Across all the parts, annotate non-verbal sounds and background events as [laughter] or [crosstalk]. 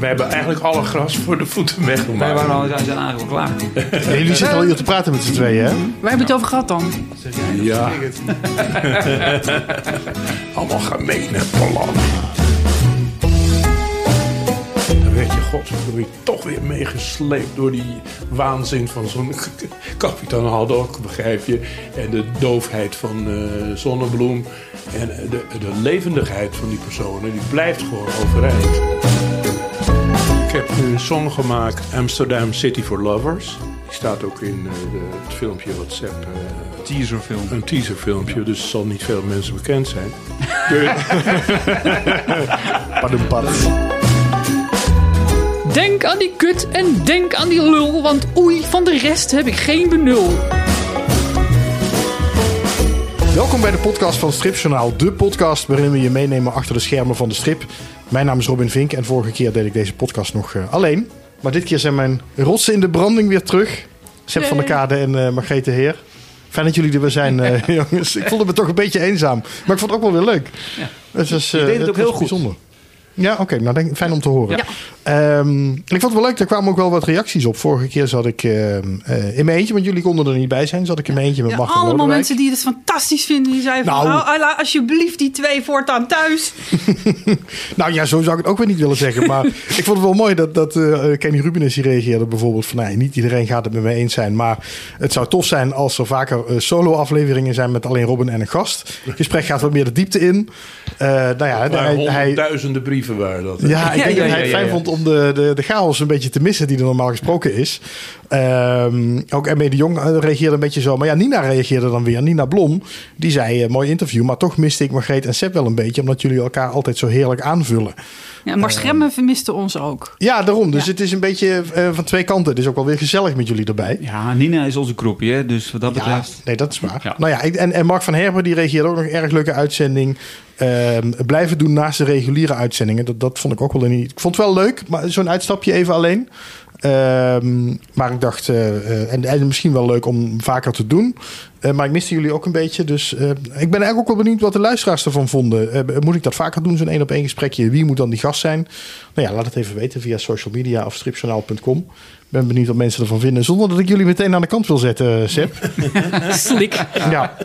we hebben eigenlijk alle gras voor de voeten Wij weggemaakt. waren al, zijn eigenlijk klaar. Ja, jullie zitten al hier te praten met z'n tweeën, hè? Waar hebben we het over gehad dan? Ja. [laughs] Allemaal gemene plannen. Dan werd je godverdomme toch weer meegesleept door die waanzin van zo'n [laughs] kapitein Haddock, begrijp je. En de doofheid van eh, Zonnebloem. En eh, de, de levendigheid van die personen, die blijft gewoon overeind. Ik heb nu een song gemaakt, Amsterdam City for Lovers. Die staat ook in eh, de, het filmpje wat Sepp... eh, Teaserfilm. een teaserfilmpje, dus het zal niet veel mensen bekend zijn. [laughs] Pardon, [laughs] pardon. Denk aan die kut en denk aan die lul, want oei, van de rest heb ik geen benul. Welkom bij de podcast van Stripjournaal. De podcast waarin we je meenemen achter de schermen van de strip. Mijn naam is Robin Vink en vorige keer deed ik deze podcast nog eh, alleen. Maar dit keer zijn mijn rotsen in de branding weer terug. Sepp van der Kade en eh Margrethe Heer. Fijn dat jullie er weer zijn, eh, [laughs] jongens. Ik voelde me toch een beetje eenzaam. Maar ik vond het ook wel weer leuk. Het was, eh, deed het ook heel goed. bijzonder. Ja, oké. nou, denk, fijn om te horen. Ja. Ehm, ik vond het wel leuk, er kwamen ook wel wat reacties op. Vorige keer zat ik ehm, eh, in mijn eentje, want jullie konden er niet bij zijn. Zat ik in mijn eentje met Ja, allemaal Lodewijk. mensen die het fantastisch vinden. Die zeiden van, Nou. "Oh, laat alsjeblieft die twee voortaan thuis. [laughs] Nou ja, zo zou ik het ook weer niet willen zeggen. Maar [laughs] ik vond het wel mooi dat, dat eh, Kenny Rubinus hier reageerde bijvoorbeeld van... Nee, niet iedereen gaat het met me eens zijn. Maar het zou tof zijn als er vaker eh, solo-afleveringen zijn met alleen Robin en een gast. Het gesprek gaat wat meer de diepte in. Eh nou ja, hij, hij, honderdduizenden brieven waren dat. hè? ja, ik Ja, denk ja, dat hij het fijn ja. vond om de, de, de chaos een beetje te missen die er normaal gesproken is. Ehm, ook M.E. de Jong eh, reageerde een beetje zo. Maar ja, Nina reageerde dan weer. Nina Blom, die zei, eh, mooi interview. Maar toch miste ik Margreet en Seb wel een beetje. Omdat jullie elkaar altijd zo heerlijk aanvullen. Ja, maar Schremmen vermiste ons ook. Ja, daarom. Dus Ja. het is een beetje eh, van twee kanten. Het is ook wel weer gezellig met jullie erbij. Ja, Nina is onze kroepje, hè, dus wat dat Ja, betreft... nee, dat is waar. Ja. Nou ja, ik- en, en Mark van Herber die reageerde ook nog een erg leuke uitzending. Ehm, blijven doen naast de reguliere uitzendingen. Dat, dat vond ik ook wel een. Ik vond het wel leuk, maar zo'n uitstapje even alleen. Ehm, maar ik dacht, eh, eh, en misschien wel leuk om vaker te doen. Eh, maar ik miste jullie ook een beetje. Dus eh, ik ben eigenlijk ook wel benieuwd wat de luisteraars ervan vonden. Eh, moet ik dat vaker doen, zo'n één op één gesprekje? Wie moet dan die gast zijn? Nou ja, laat het even weten via social media of stripjournaal.com. Ik ben benieuwd wat mensen ervan vinden. Zonder dat ik jullie meteen aan de kant wil zetten, Seb. [laughs] Slik. Ja.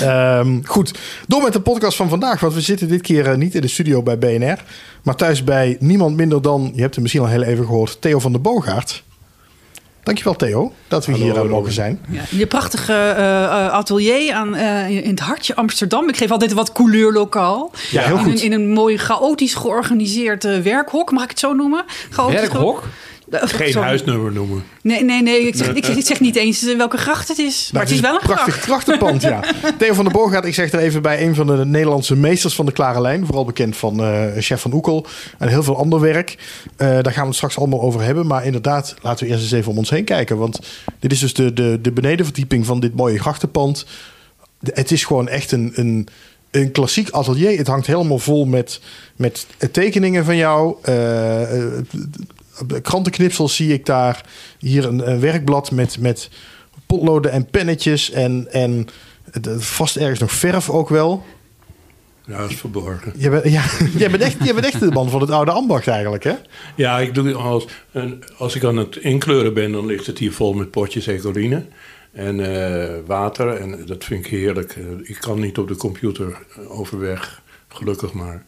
Ehm, goed, door met de podcast van vandaag. Want we zitten dit keer niet in de studio bij BNR. Maar thuis bij niemand minder dan, je hebt hem misschien al heel even gehoord, Theo van der Boogaard. Dankjewel Theo, dat we Hallo, hier eh, mogen zijn. Ja, je prachtige eh, eh, atelier aan, in het hartje Amsterdam. Ik geef altijd wat couleurlokaal. Ja, heel in, goed. Een, in een mooi chaotisch georganiseerd werkhok, mag ik het zo noemen? Chaotisch Werkhok? ge- Geen sorry. huisnummer noemen. Nee, nee, nee. Ik zeg, ik, ik zeg niet eens eh, welke gracht het is. maar Nou, het is wel een prachtig gracht. grachtenpand, ja. [laughs] Theo van der Boogaard, ik zeg er even bij, een van de Nederlandse meesters van de Klare Lijn. Vooral bekend van eh, Chef van Oekel en heel veel ander werk. Eh, daar gaan we het straks allemaal over hebben. Maar inderdaad, laten we eerst eens even om ons heen kijken. Want dit is dus de, de, de benedenverdieping van dit mooie grachtenpand. De- Het is gewoon echt een, een, een klassiek atelier. Het hangt helemaal vol met, met tekeningen van jou. Krantenknipsels zie ik daar. Hier een, een werkblad met, met potloden en pennetjes. En, en de- vast ergens nog verf ook wel. Ja, dat is verborgen. Je bent, ja, [laughs] jij, bent echt, jij bent echt de man van het oude ambacht eigenlijk, hè? Ja, ik doe als, en als ik aan het inkleuren ben, dan ligt het hier vol met potjes ecoline. En eh, water. En dat vind ik heerlijk. Eh, ik kan niet op de computer eh, overweg, gelukkig maar.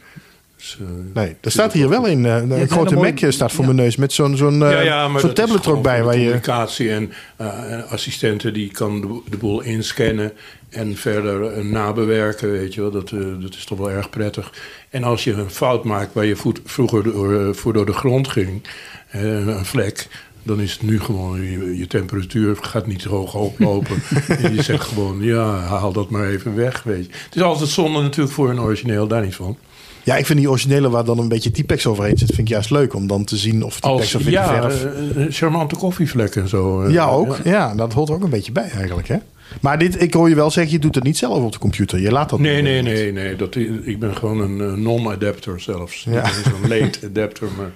Dus, eh, Nee, er staat hier wel in. eh, een grote mooi- Mac eh, staat voor mijn neus met zo'n zo'n ja, is tablet er ook bij. Waar je, communicatie en eh, assistenten die kan de, de boel inscannen en verder nabewerken, weet je wel. Dat, eh, dat is toch wel erg prettig. En als je een fout maakt waar je voet vroeger door, voor door de grond ging, eh, een vlek, dan is het nu gewoon, je, je temperatuur gaat niet hoog oplopen. [laughs] en je zegt gewoon, ja, haal dat maar even weg, weet je. Het is altijd zonde natuurlijk voor een origineel, daar niet van. Ja, ik vind die originele waar dan een beetje Typex overheen zit, vind ik juist leuk. Om dan te zien of Typex Als, of in de ja, verf... eh, eh, charmante koffievlekken en zo. eh, Ja, ook. Ja. dat hoort er ook een beetje bij eigenlijk, hè? Maar dit, ik hoor je wel zeggen, je doet het niet zelf op de computer. Je laat dat Nee, niet. nee, nee, nee. Dat, ik ben gewoon een non-adapter zelfs. Ja. Een late adapter, maar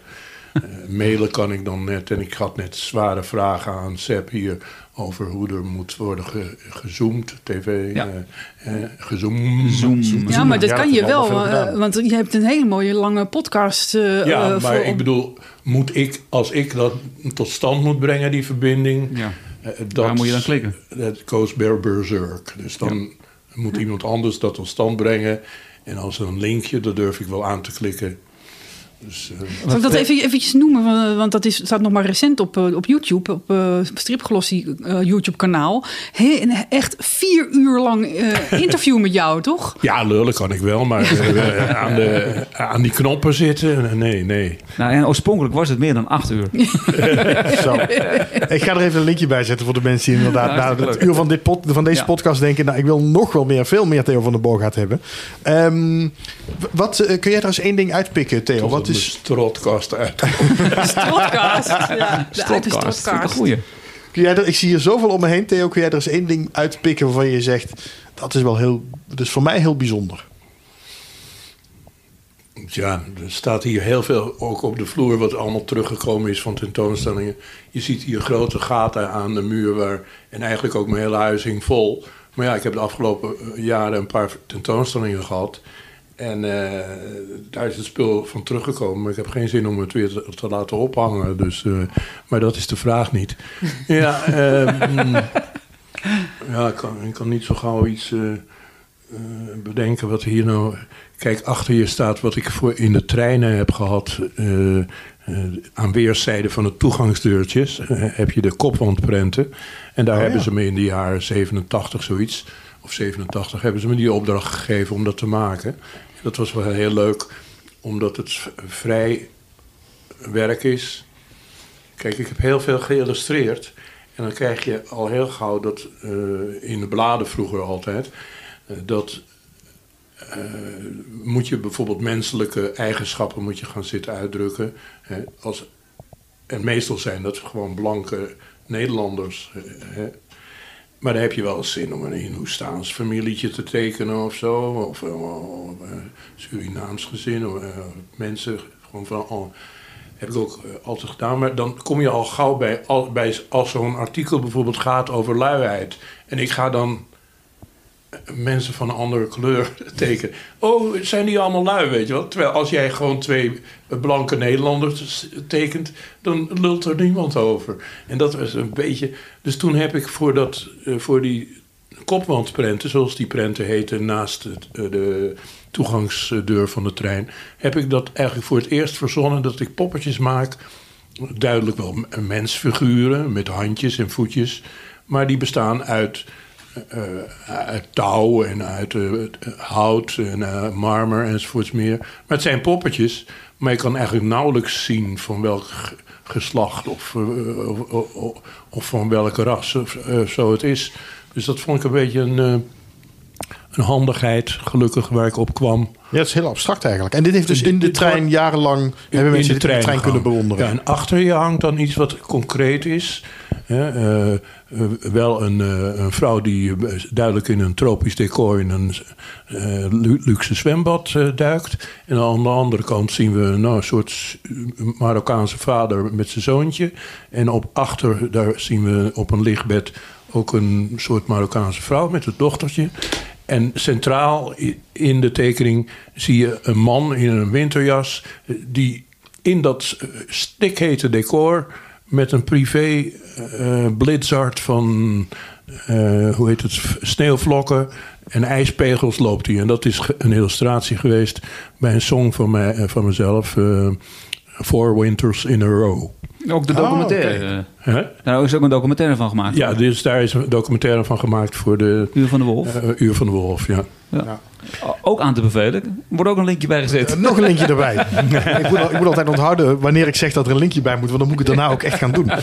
mailen kan ik dan net. En ik had net zware vragen aan Seb hier over hoe er moet worden ge- gezoomd, tv, Ja. eh, eh, gezoomd. Zoom. Ja, maar dat Ja, kan je wel, eh, want je hebt een hele mooie lange podcast. eh, Ja, maar voor- ik bedoel, moet ik, als ik dat tot stand moet brengen, die verbinding, Ja. dat, Waar moet je dan klikken? Dat goes ber- berserk. Dus dan moet iemand anders dat tot stand brengen. En als er een linkje, dat durf ik wel aan te klikken. Dus, eh, Zal ik dat even eventjes noemen? Want- Want dat is, staat nog maar recent op, eh, op YouTube, op eh Stripglossie eh, YouTube-kanaal. He- een echt vier uur lang eh, interview met jou, toch? [laughs] ja, lullen kan ik wel, maar eh, aan, de, aan die knoppen zitten, nee, nee. Nou, en oorspronkelijk was het meer dan acht uur. [laughs] Zo. Ik ga er even een linkje bij zetten voor de mensen die inderdaad na het uur van, dit pod- van deze Ja. podcast denken... nou, ik wil nog wel meer, veel meer Theo van der Borgaard hebben. Ehm, w- wat, eh, kun jij er eens één ding uitpikken, Theo? Tot Wat een is, strotkast uit. [laughs] Strotcast. Ja, de. Vind ik een goeie. kun jij er, ik zie hier zoveel om me heen, Theo. Kun jij er eens één ding uitpikken waarvan je zegt... dat is wel heel, dat is voor mij heel bijzonder. Ja, er staat hier heel veel ook op de vloer wat allemaal teruggekomen is van tentoonstellingen. Je ziet hier grote gaten aan de muur waar, en eigenlijk ook mijn hele huis hing vol. Maar ja, ik heb de afgelopen eh, jaren een paar tentoonstellingen gehad. En eh, daar is het spul van teruggekomen. Maar ik heb geen zin om het weer te, te laten ophangen. Dus, eh, maar dat is de vraag niet. [laughs] ja, [laughs] eh, mm, ja ik, kan, ik kan niet zo gauw iets eh, bedenken wat hier nou... Kijk, achter je staat wat ik voor in de treinen heb gehad. eh, eh, aan weerszijden van de toegangsdeurtjes heb je de kopwandprenten. En daar Oh, hebben ja. ze me in de jaren 87 zoiets, of 87, hebben ze me die opdracht gegeven om dat te maken. Dat was wel heel leuk, omdat het vrij werk is. Kijk, ik heb heel veel geïllustreerd. En dan krijg je al heel gauw dat, eh, in de bladen vroeger altijd, eh, dat eh, moet je bijvoorbeeld menselijke eigenschappen moet je gaan zitten uitdrukken. Hè, als, en meestal zijn dat gewoon blanke Nederlanders. Hè. Maar dan heb je wel zin om een Hindoestaans familietje te tekenen of zo. Of, eh, eh, Surinaams gezin. Of, eh, mensen gewoon van al. Heb ik ook eh, altijd gedaan. Maar dan kom je al gauw bij, al, bij als zo'n artikel bijvoorbeeld gaat over luiheid. En ik ga dan mensen van een andere kleur [laughs] tekenen. Oh, zijn die allemaal lui, weet je wel? Terwijl als jij gewoon twee blanke Nederlanders tekent, dan lult er niemand over. En dat was een beetje... Dus toen heb ik voor, dat, eh, voor die kopwandprenten, zoals die prenten heten, naast eh, de toegangsdeur van de trein, heb ik dat eigenlijk voor het eerst verzonnen dat ik poppetjes maak. Duidelijk wel mensfiguren met handjes en voetjes, maar die bestaan uit uit touw en uit eh, hout en eh, marmer enzovoorts meer. Maar het zijn poppetjes, maar je kan eigenlijk nauwelijks zien van welk geslacht of, eh, of, of, of van welke ras of eh, zo het is. Dus dat vond ik een beetje een, eh, een handigheid, gelukkig, waar ik op kwam. Ja, het is heel abstract eigenlijk. En dit heeft dus in de trein jarenlang... hebben mensen dit in de trein kunnen bewonderen. Ja, en achter je hangt dan iets wat concreet is. Eh, eh, wel een, eh, een vrouw die duidelijk in een tropisch decor in een lu- luxe zwembad duikt. En aan de andere kant zien we nou, een soort Marokkaanse vader met zijn zoontje. En op achter, daar zien we op een lichtbed ook een soort Marokkaanse vrouw met het dochtertje. En centraal in de tekening zie je een man in een winterjas... die in dat stikhete decor met een privé eh blizzard van... eh, hoe heet het? Sneeuwvlokken en ijspegels loopt hij. En dat is een illustratie geweest bij een song van, mij, eh, van mezelf... Four Winters in a Row. Ook de Oh, documentaire. oké. eh, Hè? Daar is ook een documentaire van gemaakt. Ja, dus daar is een documentaire van gemaakt voor de Uur van de Wolf. eh, Uur van de Wolf. Ja. O- Ook aan te bevelen. Er wordt ook een linkje bij gezet. Eh, nog een linkje erbij. [laughs] ik, moet, al- ik moet altijd onthouden wanneer ik zeg dat er een linkje bij moet, want dan moet ik het daarna ook echt gaan doen. [laughs]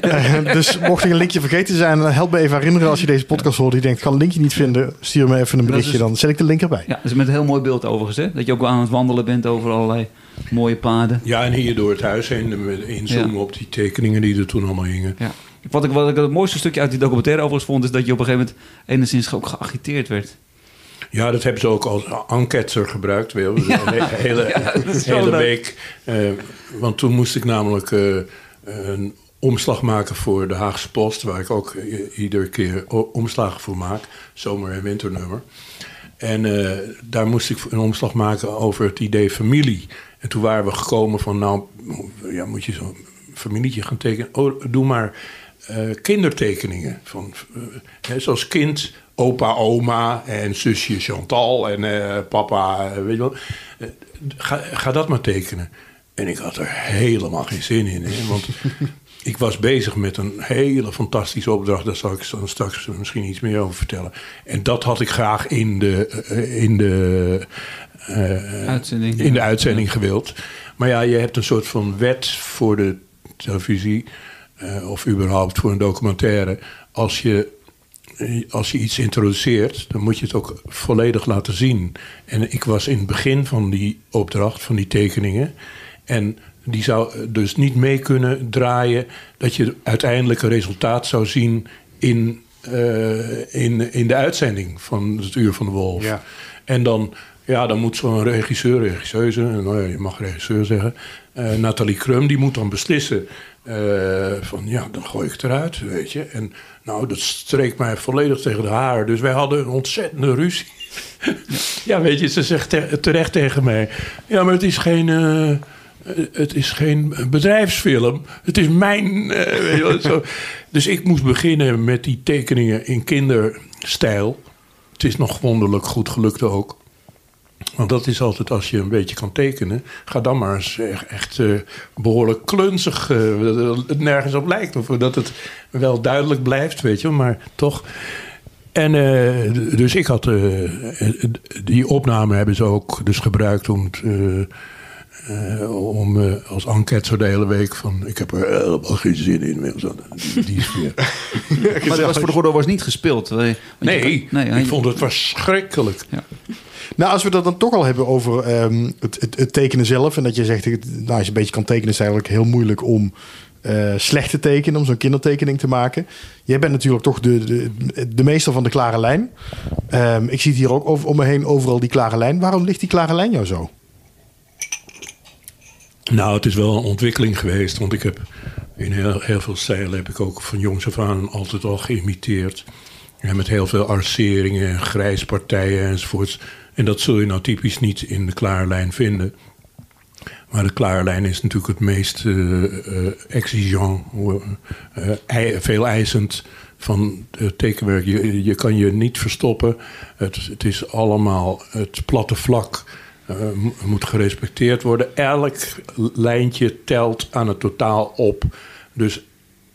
Eh, dus mocht ik een linkje vergeten zijn, help me even herinneren als je deze podcast hoort. Die denkt, ik kan een linkje niet vinden, stuur me even een berichtje, is- dan zet ik de link erbij. Ja, dat is met een heel mooi beeld overigens. Hè? Dat je ook wel aan het wandelen bent over allerlei mooie paden. ja, en hier door het huis heen met inzoomen Ja. op die tekeningen die er toen allemaal hingen. Ja. Wat ik, wat ik het mooiste stukje uit die documentaire overigens vond... is dat je op een gegeven moment enigszins ook geagiteerd werd. Ja, dat hebben ze ook als enquêteur gebruikt. Weet je. De hele, wel hele week. Eh, want toen moest ik namelijk eh, een omslag maken voor de Haagse Post... waar ik ook iedere keer omslagen voor maak. Zomer- en winternummer. En eh, daar moest ik een omslag maken over het idee familie. En toen waren we gekomen van... nou, ja, moet je zo'n familietje gaan tekenen? Oh, doe maar eh, kindertekeningen. Van, eh, hè, zoals kind, opa, oma en zusje Chantal en eh, papa, weet je wel. Ga, ga dat maar tekenen. En ik had er helemaal geen zin in. Hè, want [laughs] ik was bezig met een hele fantastische opdracht. Daar zal ik dan straks misschien iets meer over vertellen. En dat had ik graag in de, in de, Uitzending. in de uitzending gewild. Maar ja, je hebt een soort van wet voor de televisie. eh, of überhaupt voor een documentaire. Als je, eh, als je iets introduceert, dan moet je het ook volledig laten zien. En ik was in het begin van die opdracht, van die tekeningen. En die zou dus niet mee kunnen draaien dat je het uiteindelijke resultaat zou zien in, eh, in, in de uitzending van het Uur van de Wolf. Ja. En dan, ja, dan moet zo'n regisseur, regisseuse, nou ja, je mag regisseur zeggen, eh, Nathalie Krum, die moet dan beslissen eh, van ja, dan gooi ik het eruit, weet je. En nou, dat streekt mij volledig tegen de haar. Dus wij hadden een ontzettende ruzie. [laughs] ja, weet je, ze zegt te- terecht tegen mij, ja, maar het is geen... eh, het is geen bedrijfsfilm. Het is mijn. weet je. Dus ik moest beginnen met die tekeningen in kinderstijl. Het is nog wonderlijk goed gelukt ook. Want dat is altijd als je een beetje kan tekenen. Ga dan maar eens echt, echt eh, behoorlijk klunzig. eh, dat het nergens op lijkt. Of dat het wel duidelijk blijft, weet je. Maar toch. En eh, dus ik had. die opname hebben ze ook dus gebruikt om. het, eh, om eh, als enquête zo de hele week van... ik heb er helemaal geen zin in. meer. Zo, Die, die sfeer. [laughs] Maar dat was voor de Gordo was niet gespeeld. eh, Nee, ik vond het verschrikkelijk. Nou, als we dat dan toch al hebben over ehm, het, het, het tekenen zelf. En dat je zegt, het- nou, als je een beetje kan tekenen, is het eigenlijk heel moeilijk om eh, slecht te tekenen, om zo'n kindertekening te maken. Jij bent natuurlijk toch de, de, de meester van de klare lijn. Ehm, ik zie het hier ook over, om me heen overal die klare lijn. Waarom ligt die klare lijn jou zo? Nou, het is wel een ontwikkeling geweest. Want ik heb in heel, heel veel stijlen heb ik ook van jongs af aan altijd al geïmiteerd. En met heel veel arceringen en grijspartijen enzovoorts. En dat zul je nou typisch niet in de klare lijn vinden. Maar de klare lijn is natuurlijk het meest eh, exigeant, eh, veel eisend van het tekenwerk. Je, je kan je niet verstoppen. Het, het is allemaal het platte vlak. Eh, mo- moet gerespecteerd worden. Elk lijntje telt aan het totaal op. Dus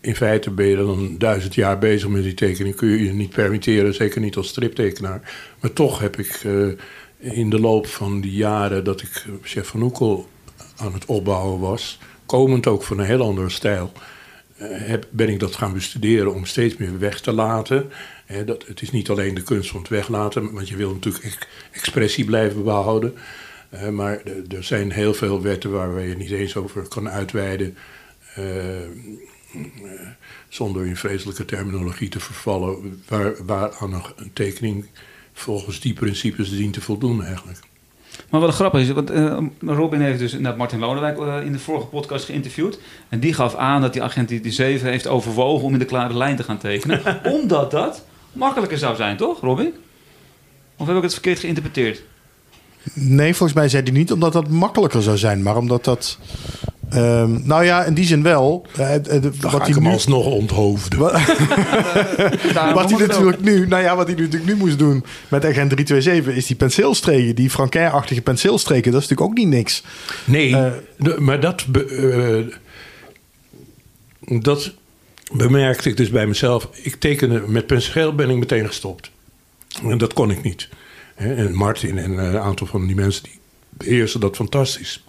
in feite ben je dan duizend jaar bezig met die tekening. Kun je je niet permitteren, zeker niet als striptekenaar. Maar toch heb ik eh, in de loop van die jaren dat ik eh, chef van Oekel aan het opbouwen was, komend ook van een heel andere stijl, heb, ben ik dat gaan bestuderen om steeds meer weg te laten. Dat, het is niet alleen de kunst van het weglaten, want je wil natuurlijk ex- expressie blijven behouden. Eh, maar er- zijn heel veel wetten waar je niet eens over kan uitweiden. eh, eh, zonder in vreselijke terminologie te vervallen, waar, waar aan een tekening volgens die principes dient te voldoen eigenlijk. Maar wat grappig is, want eh, Robin heeft dus net Martin Lodewijk eh, in de vorige podcast geïnterviewd. En die gaf aan dat die agent die, die 7 heeft overwogen om in de klare lijn te gaan tekenen. [laughs] omdat dat makkelijker zou zijn, toch, Robin? Of heb ik het verkeerd geïnterpreteerd? Nee, volgens mij zei hij niet omdat dat makkelijker zou zijn, maar omdat dat. Ehm, nou ja, in die zin wel. De- Dan wat ga ik hij hem nu, alsnog onthoofden. [laughs] wat hij natuurlijk nu, nou ja, wat hij natuurlijk nu moest doen met agent 327 is die penseelstreken, die Francaire-achtige penseelstreken. Dat is natuurlijk ook niet niks. Nee, Eh, de- maar dat, be- eh, dat bemerkte ik dus bij mezelf. Ik tekende met penseel ben ik meteen gestopt. En dat kon ik niet. Hè, En Martin en een aantal van die mensen die beheersen dat fantastisch.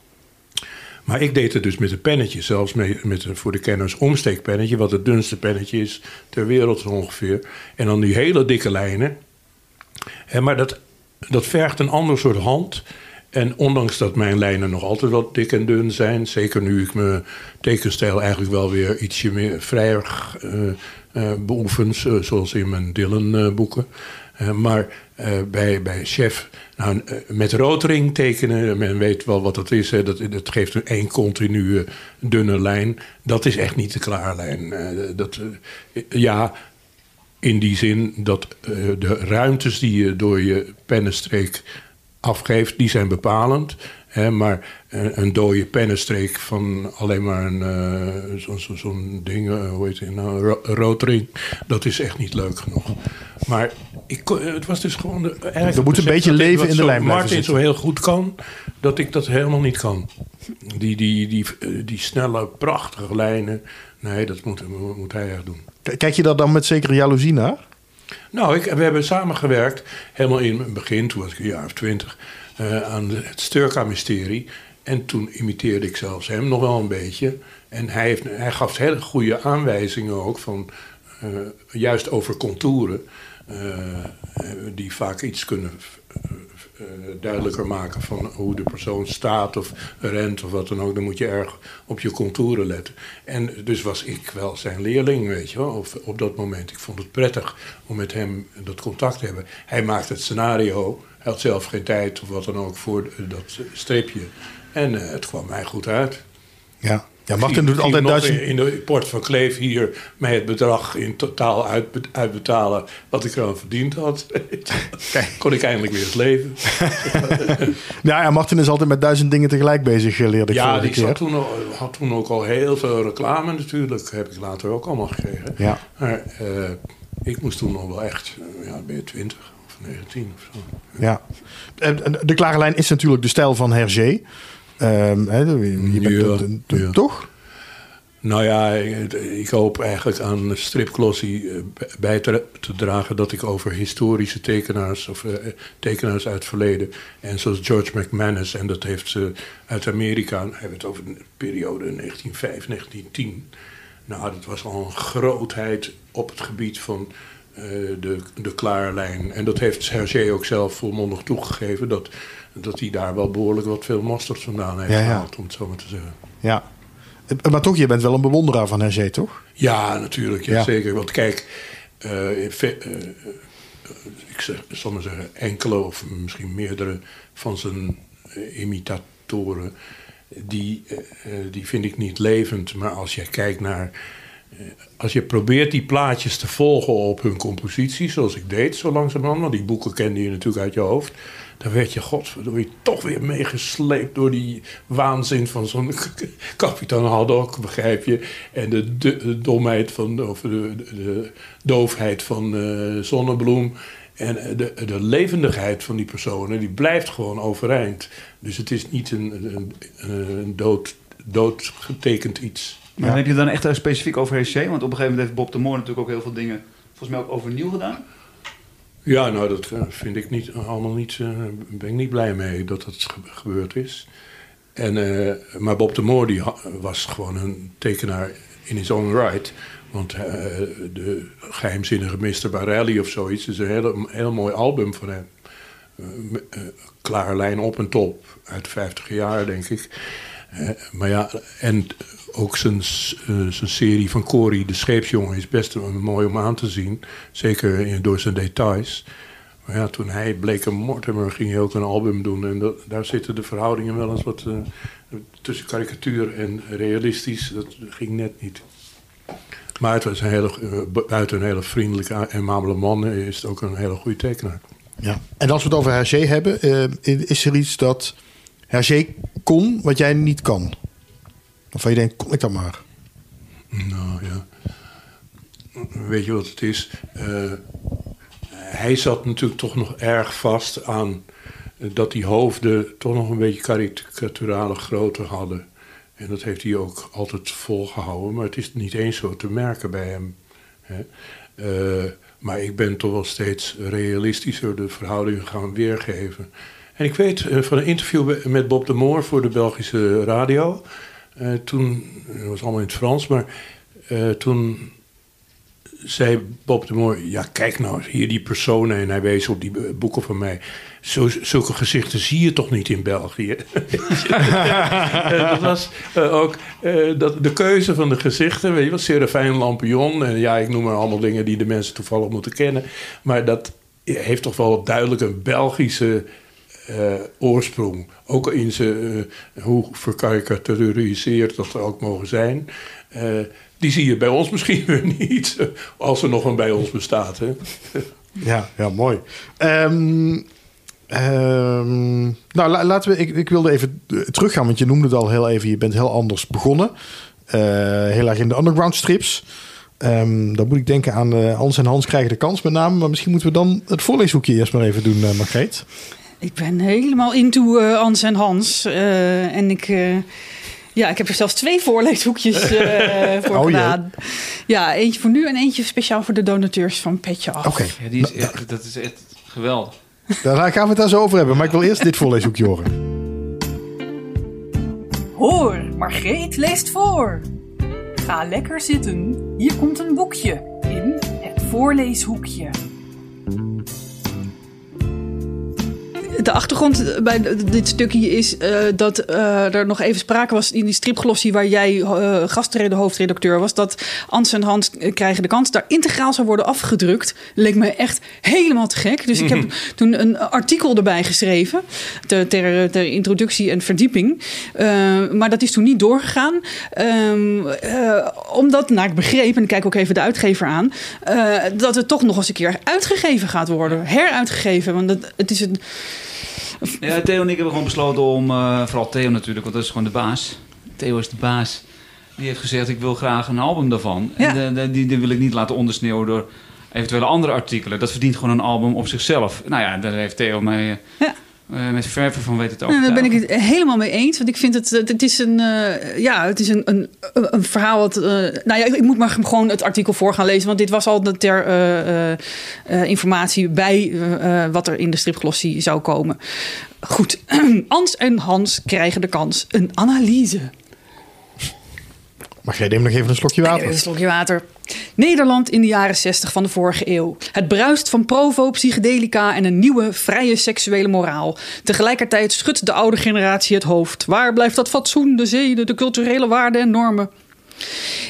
Maar ik deed het dus met een pennetje, zelfs met, met een voor de kenners omsteekpennetje, wat het dunste pennetje is ter wereld ongeveer. En dan die hele dikke lijnen. Hè, maar dat, dat vergt een ander soort hand. En ondanks dat mijn lijnen nog altijd wat dik en dun zijn, zeker nu ik mijn tekenstijl eigenlijk wel weer ietsje meer vrijer zo- zoals in mijn Dylan-boeken. maar eh, bij, bij chef. Nou, eh, met rotering tekenen, men weet wel wat dat is. Hè. Dat, geeft een één continue dunne lijn. Dat is echt niet de klaarlijn. Eh, dat, eh, ja, in die zin dat eh, de ruimtes die je door je pennenstreek afgeeft, die zijn bepalend. Hè, maar een, dode pennenstreek van alleen maar een, eh, zo- zo'n ding, eh, hoe heet het nou, ro- rotring, dat is echt niet leuk genoeg. Maar ik, kon- het was dus gewoon... De, Er moet een beetje dat leven in de lijn blijven Martin zo heel goed kan, dat ik dat helemaal niet kan. Die, die, die, eh, die snelle, prachtige lijnen, nee, dat moet, moet hij echt doen. Kijk je daar dan met zekere jaloezie naar? Nou, ik, we hebben samengewerkt, helemaal in het begin, toen was ik een jaar of twintig, eh, aan de- het Sturka-mysterie. En toen imiteerde ik zelfs hem nog wel een beetje. En hij, heeft, hij gaf hele goede aanwijzingen ook, van, eh, juist over contouren, eh, eh, die vaak iets kunnen eh, eh, duidelijker maken van hoe de persoon staat of rent of wat dan ook. Dan moet je erg op je contouren letten. En dus was ik wel zijn leerling, weet je wel, op, op dat moment. Ik vond het prettig om met hem dat contact te hebben. Hij maakte het scenario, hij had zelf geen tijd of wat dan ook voor dat streepje. En eh, het kwam mij goed uit. Ja. Ja, Martin doet altijd in, de port van Kleef hier mij het bedrag in totaal uitbe- uitbetalen wat ik eraan verdiend had. [laughs] Kon ik eindelijk weer eens leven. Ja, [laughs] ja, Martin is altijd met duizend dingen tegelijk bezig, eh, leerde ik Ja, die keer. zat toen, al- had toen ook al heel veel reclame natuurlijk. Heb ik later ook allemaal gekregen. Ja. Maar eh, ik moest toen nog wel echt, eh, ja, ben je 20 of 19 of zo. Ja. De klare lijn is natuurlijk de stijl van Hergé. Ehm, hè, je bent Ja, de- de- ja. Toch? Nou ja, ik, hoop eigenlijk aan stripglossie eh, bij te, te dragen dat ik over historische tekenaars of eh, tekenaars uit het verleden en zoals George McManus en dat heeft ze uit Amerika, hij heeft het over de periode 1905, 1910. Nou, dat was al een grootheid op het gebied van de, de klaarlijn. En dat heeft Hergé ook zelf volmondig toegegeven dat, dat hij daar wel behoorlijk wat veel mosterd vandaan heeft Ja, ja. gehaald, om het zo maar te zeggen. Ja. Eh, Maar toch, je bent wel een bewonderaar van Hergé, toch? Ja, natuurlijk. Ja. Zeker. Want kijk, eh, ve- eh, eh, ik zeg, zal maar zeggen, enkele of misschien meerdere van zijn eh, imitatoren, die, eh, eh, die vind ik niet levend. Maar als je kijkt naar. Eh, als je probeert die plaatjes te volgen op hun compositie, zoals ik deed zo langzamerhand, want die boeken kende je natuurlijk uit je hoofd, dan werd je, godverdomme, toch weer meegesleept door die waanzin van zo'n [laughs] kapitein Haddock, begrijp je? En de, domheid van, of de doofheid van eh, Zonnebloem. En eh, de, de levendigheid van die personen, die blijft gewoon overeind. Dus het is niet een, een, een dood, doodgetekend iets. Maar heb je dan echt eh, specifiek over Hergé? Want op een gegeven moment heeft Bob de Moor natuurlijk ook heel veel dingen... volgens mij ook overnieuw gedaan. Ja, nou, dat eh, vind ik niet, allemaal niet, eh, ben ik niet blij mee dat dat ge- gebeurd is. En, eh, maar Bob de Moor die was gewoon een tekenaar in his own right. Want eh, de geheimzinnige Mr. Barelli of zoiets is een hele, heel mooi album van hem. Eh, eh, klare lijn op en top uit de 50 jaar, denk ik. Eh, maar ja, en ook zijn, eh, zijn serie van Cory, De Scheepsjongen, is best mooi om aan te zien. Zeker door zijn details. Maar ja, toen hij bleek een Mortimer ging hij ook een album doen. En daar zitten de verhoudingen wel eens wat eh, tussen karikatuur en realistisch. Dat ging net niet. Maar het was een hele, eh, buiten een hele vriendelijke en amabele man, is het ook een hele goede tekenaar. Ja. En als we het over Hergé hebben, is er iets dat Hergé kon wat jij niet kan? Of je denkt, kon ik dat maar? Nou ja. Weet je wat het is? Eh, hij zat natuurlijk toch nog erg vast aan dat die hoofden toch nog een beetje karikaturale grootte hadden. En dat heeft hij ook altijd volgehouden, maar het is niet eens zo te merken bij hem. Hè. Eh, maar ik ben toch wel steeds realistischer de verhoudingen gaan weergeven. En ik weet eh, van een interview met Bob de Moor voor de Belgische radio. Eh, toen, dat was allemaal in het Frans, maar eh, toen zei Bob de Moor... Ja, kijk nou, hier die personen. En hij wees op die eh, boeken van mij. Zo, zulke gezichten zie je toch niet in België? [laughs] Dat was ook dat, de keuze van de gezichten. Weet je wel, Serafijn Lampion. En ja, ik noem maar allemaal dingen die de mensen toevallig moeten kennen. Maar dat, heeft toch wel duidelijk een Belgische eh, oorsprong. Ook in zijn, uh, hoe verkarikaturiseerd dat er ook mogen zijn. Uh, die zie je bij ons [laughs] misschien weer niet, als er nog een bij ons bestaat. Hè? [laughs] Ja, ja, mooi. Um, um, nou, la, laten we. Ik, ik, wilde even teruggaan, want je noemde het al heel even. Je bent heel anders begonnen. Heel erg in de underground strips. Um, dan moet ik denken aan uh, Hans en Hans krijgen de kans met name. Maar misschien moeten we dan het voorleeshoekje eerst maar even doen, uh, Margreet. Ik ben helemaal into uh, Hans en Hans. en ik... Ja, ik heb er zelfs twee voorleeshoekjes [laughs] voor oh, gedaan. Jee. Ja, eentje voor nu en eentje speciaal voor de donateurs van Petje Af. Oké. Ja, die is echt, dat is echt geweldig. Daar gaan we het daar zo over hebben. Maar ik wil eerst dit voorleeshoekje horen. Hoor, Margreet leest voor. Ga lekker zitten. Hier komt een boekje in het voorleeshoekje. De achtergrond bij dit stukje is uh, dat uh, er nog even sprake was in die stripglossie waar jij uh, gastreden hoofdredacteur was. Dat Ans en Hans krijgen de kans daar integraal zou worden afgedrukt. Leek me echt helemaal te gek. Dus ik heb toen een artikel erbij geschreven ter, ter, ter introductie en verdieping. maar dat is toen niet doorgegaan. Um, omdat, nou ik begreep, en ik kijk ook even de uitgever aan, dat het toch nog eens een keer uitgegeven gaat worden. Heruitgegeven. Want het, het is een [laughs] ja, Theo en ik hebben gewoon besloten om, uh, vooral Theo natuurlijk, want dat is gewoon de baas. Theo is de baas. Die heeft gezegd, ik wil graag een album daarvan. Ja. En de, die, die wil ik niet laten ondersneeuwen door eventuele andere artikelen. Dat verdient gewoon een album op zichzelf. Nou ja, daar heeft Theo mij... Uh, ja. Uh, met verven van weet het ook. Nou, daar ben ik het helemaal mee eens. Want ik vind het, het is een, uh, ja, het is een, een, een verhaal. Wat, uh, nou ja, ik moet maar gewoon het artikel voor gaan lezen. Want dit was al ter informatie bij wat er in de stripglossie zou komen. Goed, [clears throat] Ans en Hans krijgen de kans. Een analyse. Mag jij neem nog even een slokje water? Een slokje water. Nederland in de jaren 60 van de vorige eeuw. Het bruist van provo, psychedelica en een nieuwe, vrije seksuele moraal. Tegelijkertijd schudt de oude generatie het hoofd. Waar blijft dat fatsoen, de zeden, de culturele waarden en normen?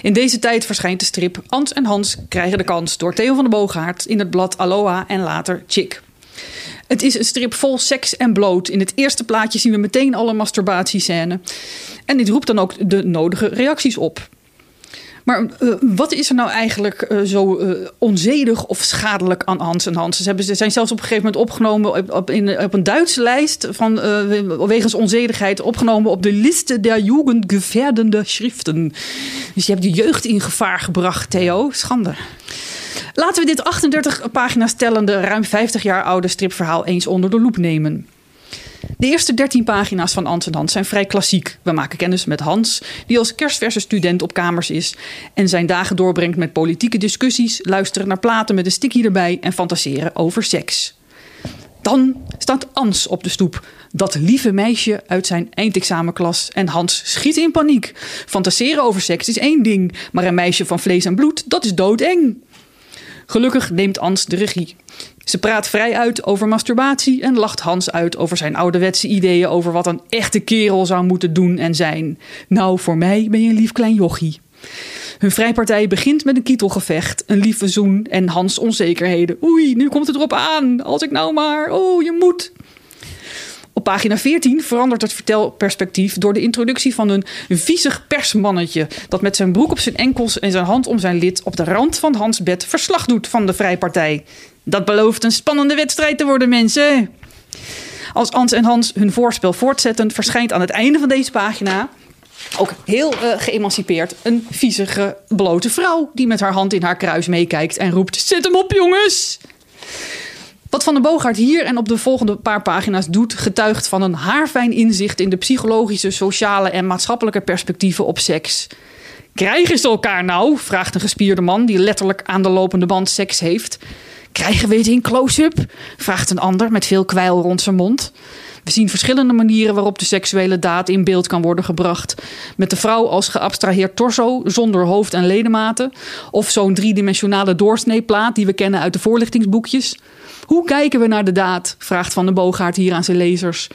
In deze tijd verschijnt de strip Ans en Hans krijgen de kans door Theo van de Boogaard in het blad Aloha en later Chick. Het is een strip vol seks en bloot. In het eerste plaatje zien we meteen alle masturbatiescène. En dit roept dan ook de nodige reacties op. Maar uh, wat is er nou eigenlijk uh, zo uh, onzedig of schadelijk aan Hans en Hans? Ze, hebben, ze zijn zelfs op een gegeven moment opgenomen op, op, in, op een Duitse lijst van wegens onzedigheid opgenomen op de liste der jugendgefährdende schriften. Dus je hebt de jeugd in gevaar gebracht, Theo. Schande. Laten we dit 38 pagina's tellende, ruim 50 jaar oude stripverhaal eens onder de loep nemen. De eerste 13 pagina's van Ans en Hans zijn vrij klassiek. We maken kennis met Hans, die als kerstverse student op kamers is en zijn dagen doorbrengt met politieke discussies, luisteren naar platen met een sticky erbij en fantaseren over seks. Dan staat Ans op de stoep, dat lieve meisje uit zijn eindexamenklas. En Hans schiet in paniek. Fantaseren over seks is één ding, maar een meisje van vlees en bloed, dat is doodeng. Gelukkig neemt Ans de regie. Ze praat vrij uit over masturbatie en lacht Hans uit over zijn ouderwetse ideeën over wat een echte kerel zou moeten doen en zijn. Nou, voor mij ben je een lief klein jochie. Hun vrijpartij begint met een kietelgevecht, een lieve zoen en Hans onzekerheden. Oei, nu komt het erop aan. Als ik nou maar. Oh, je moet. Op pagina 14 verandert het vertelperspectief door de introductie van een viezig persmannetje. dat met zijn broek op zijn enkels en zijn hand om zijn lid op de rand van Hans bed verslag doet van de Vrijpartij. Dat belooft een spannende wedstrijd te worden, mensen. Als Ans en Hans hun voorspel voortzetten, verschijnt aan het einde van deze pagina. Ook heel uh, geëmancipeerd. Een viezige, blote vrouw die met haar hand in haar kruis meekijkt en roept: Zet hem op, jongens! Wat Van de Boogaard hier en op de volgende paar pagina's doet, getuigt van een haarfijn inzicht in de psychologische, sociale en maatschappelijke perspectieven op seks. Krijgen ze elkaar nou? vraagt een gespierde man die letterlijk aan de lopende band seks heeft. Krijgen we het in close-up? vraagt een ander met veel kwijl rond zijn mond. We zien verschillende manieren waarop de seksuele daad in beeld kan worden gebracht. Met de vrouw als geabstraheerd torso zonder hoofd en ledematen. Of zo'n driedimensionale doorsneeplaat die we kennen uit de voorlichtingsboekjes. Hoe kijken we naar de daad? vraagt Van den Boogaard hier aan zijn lezers.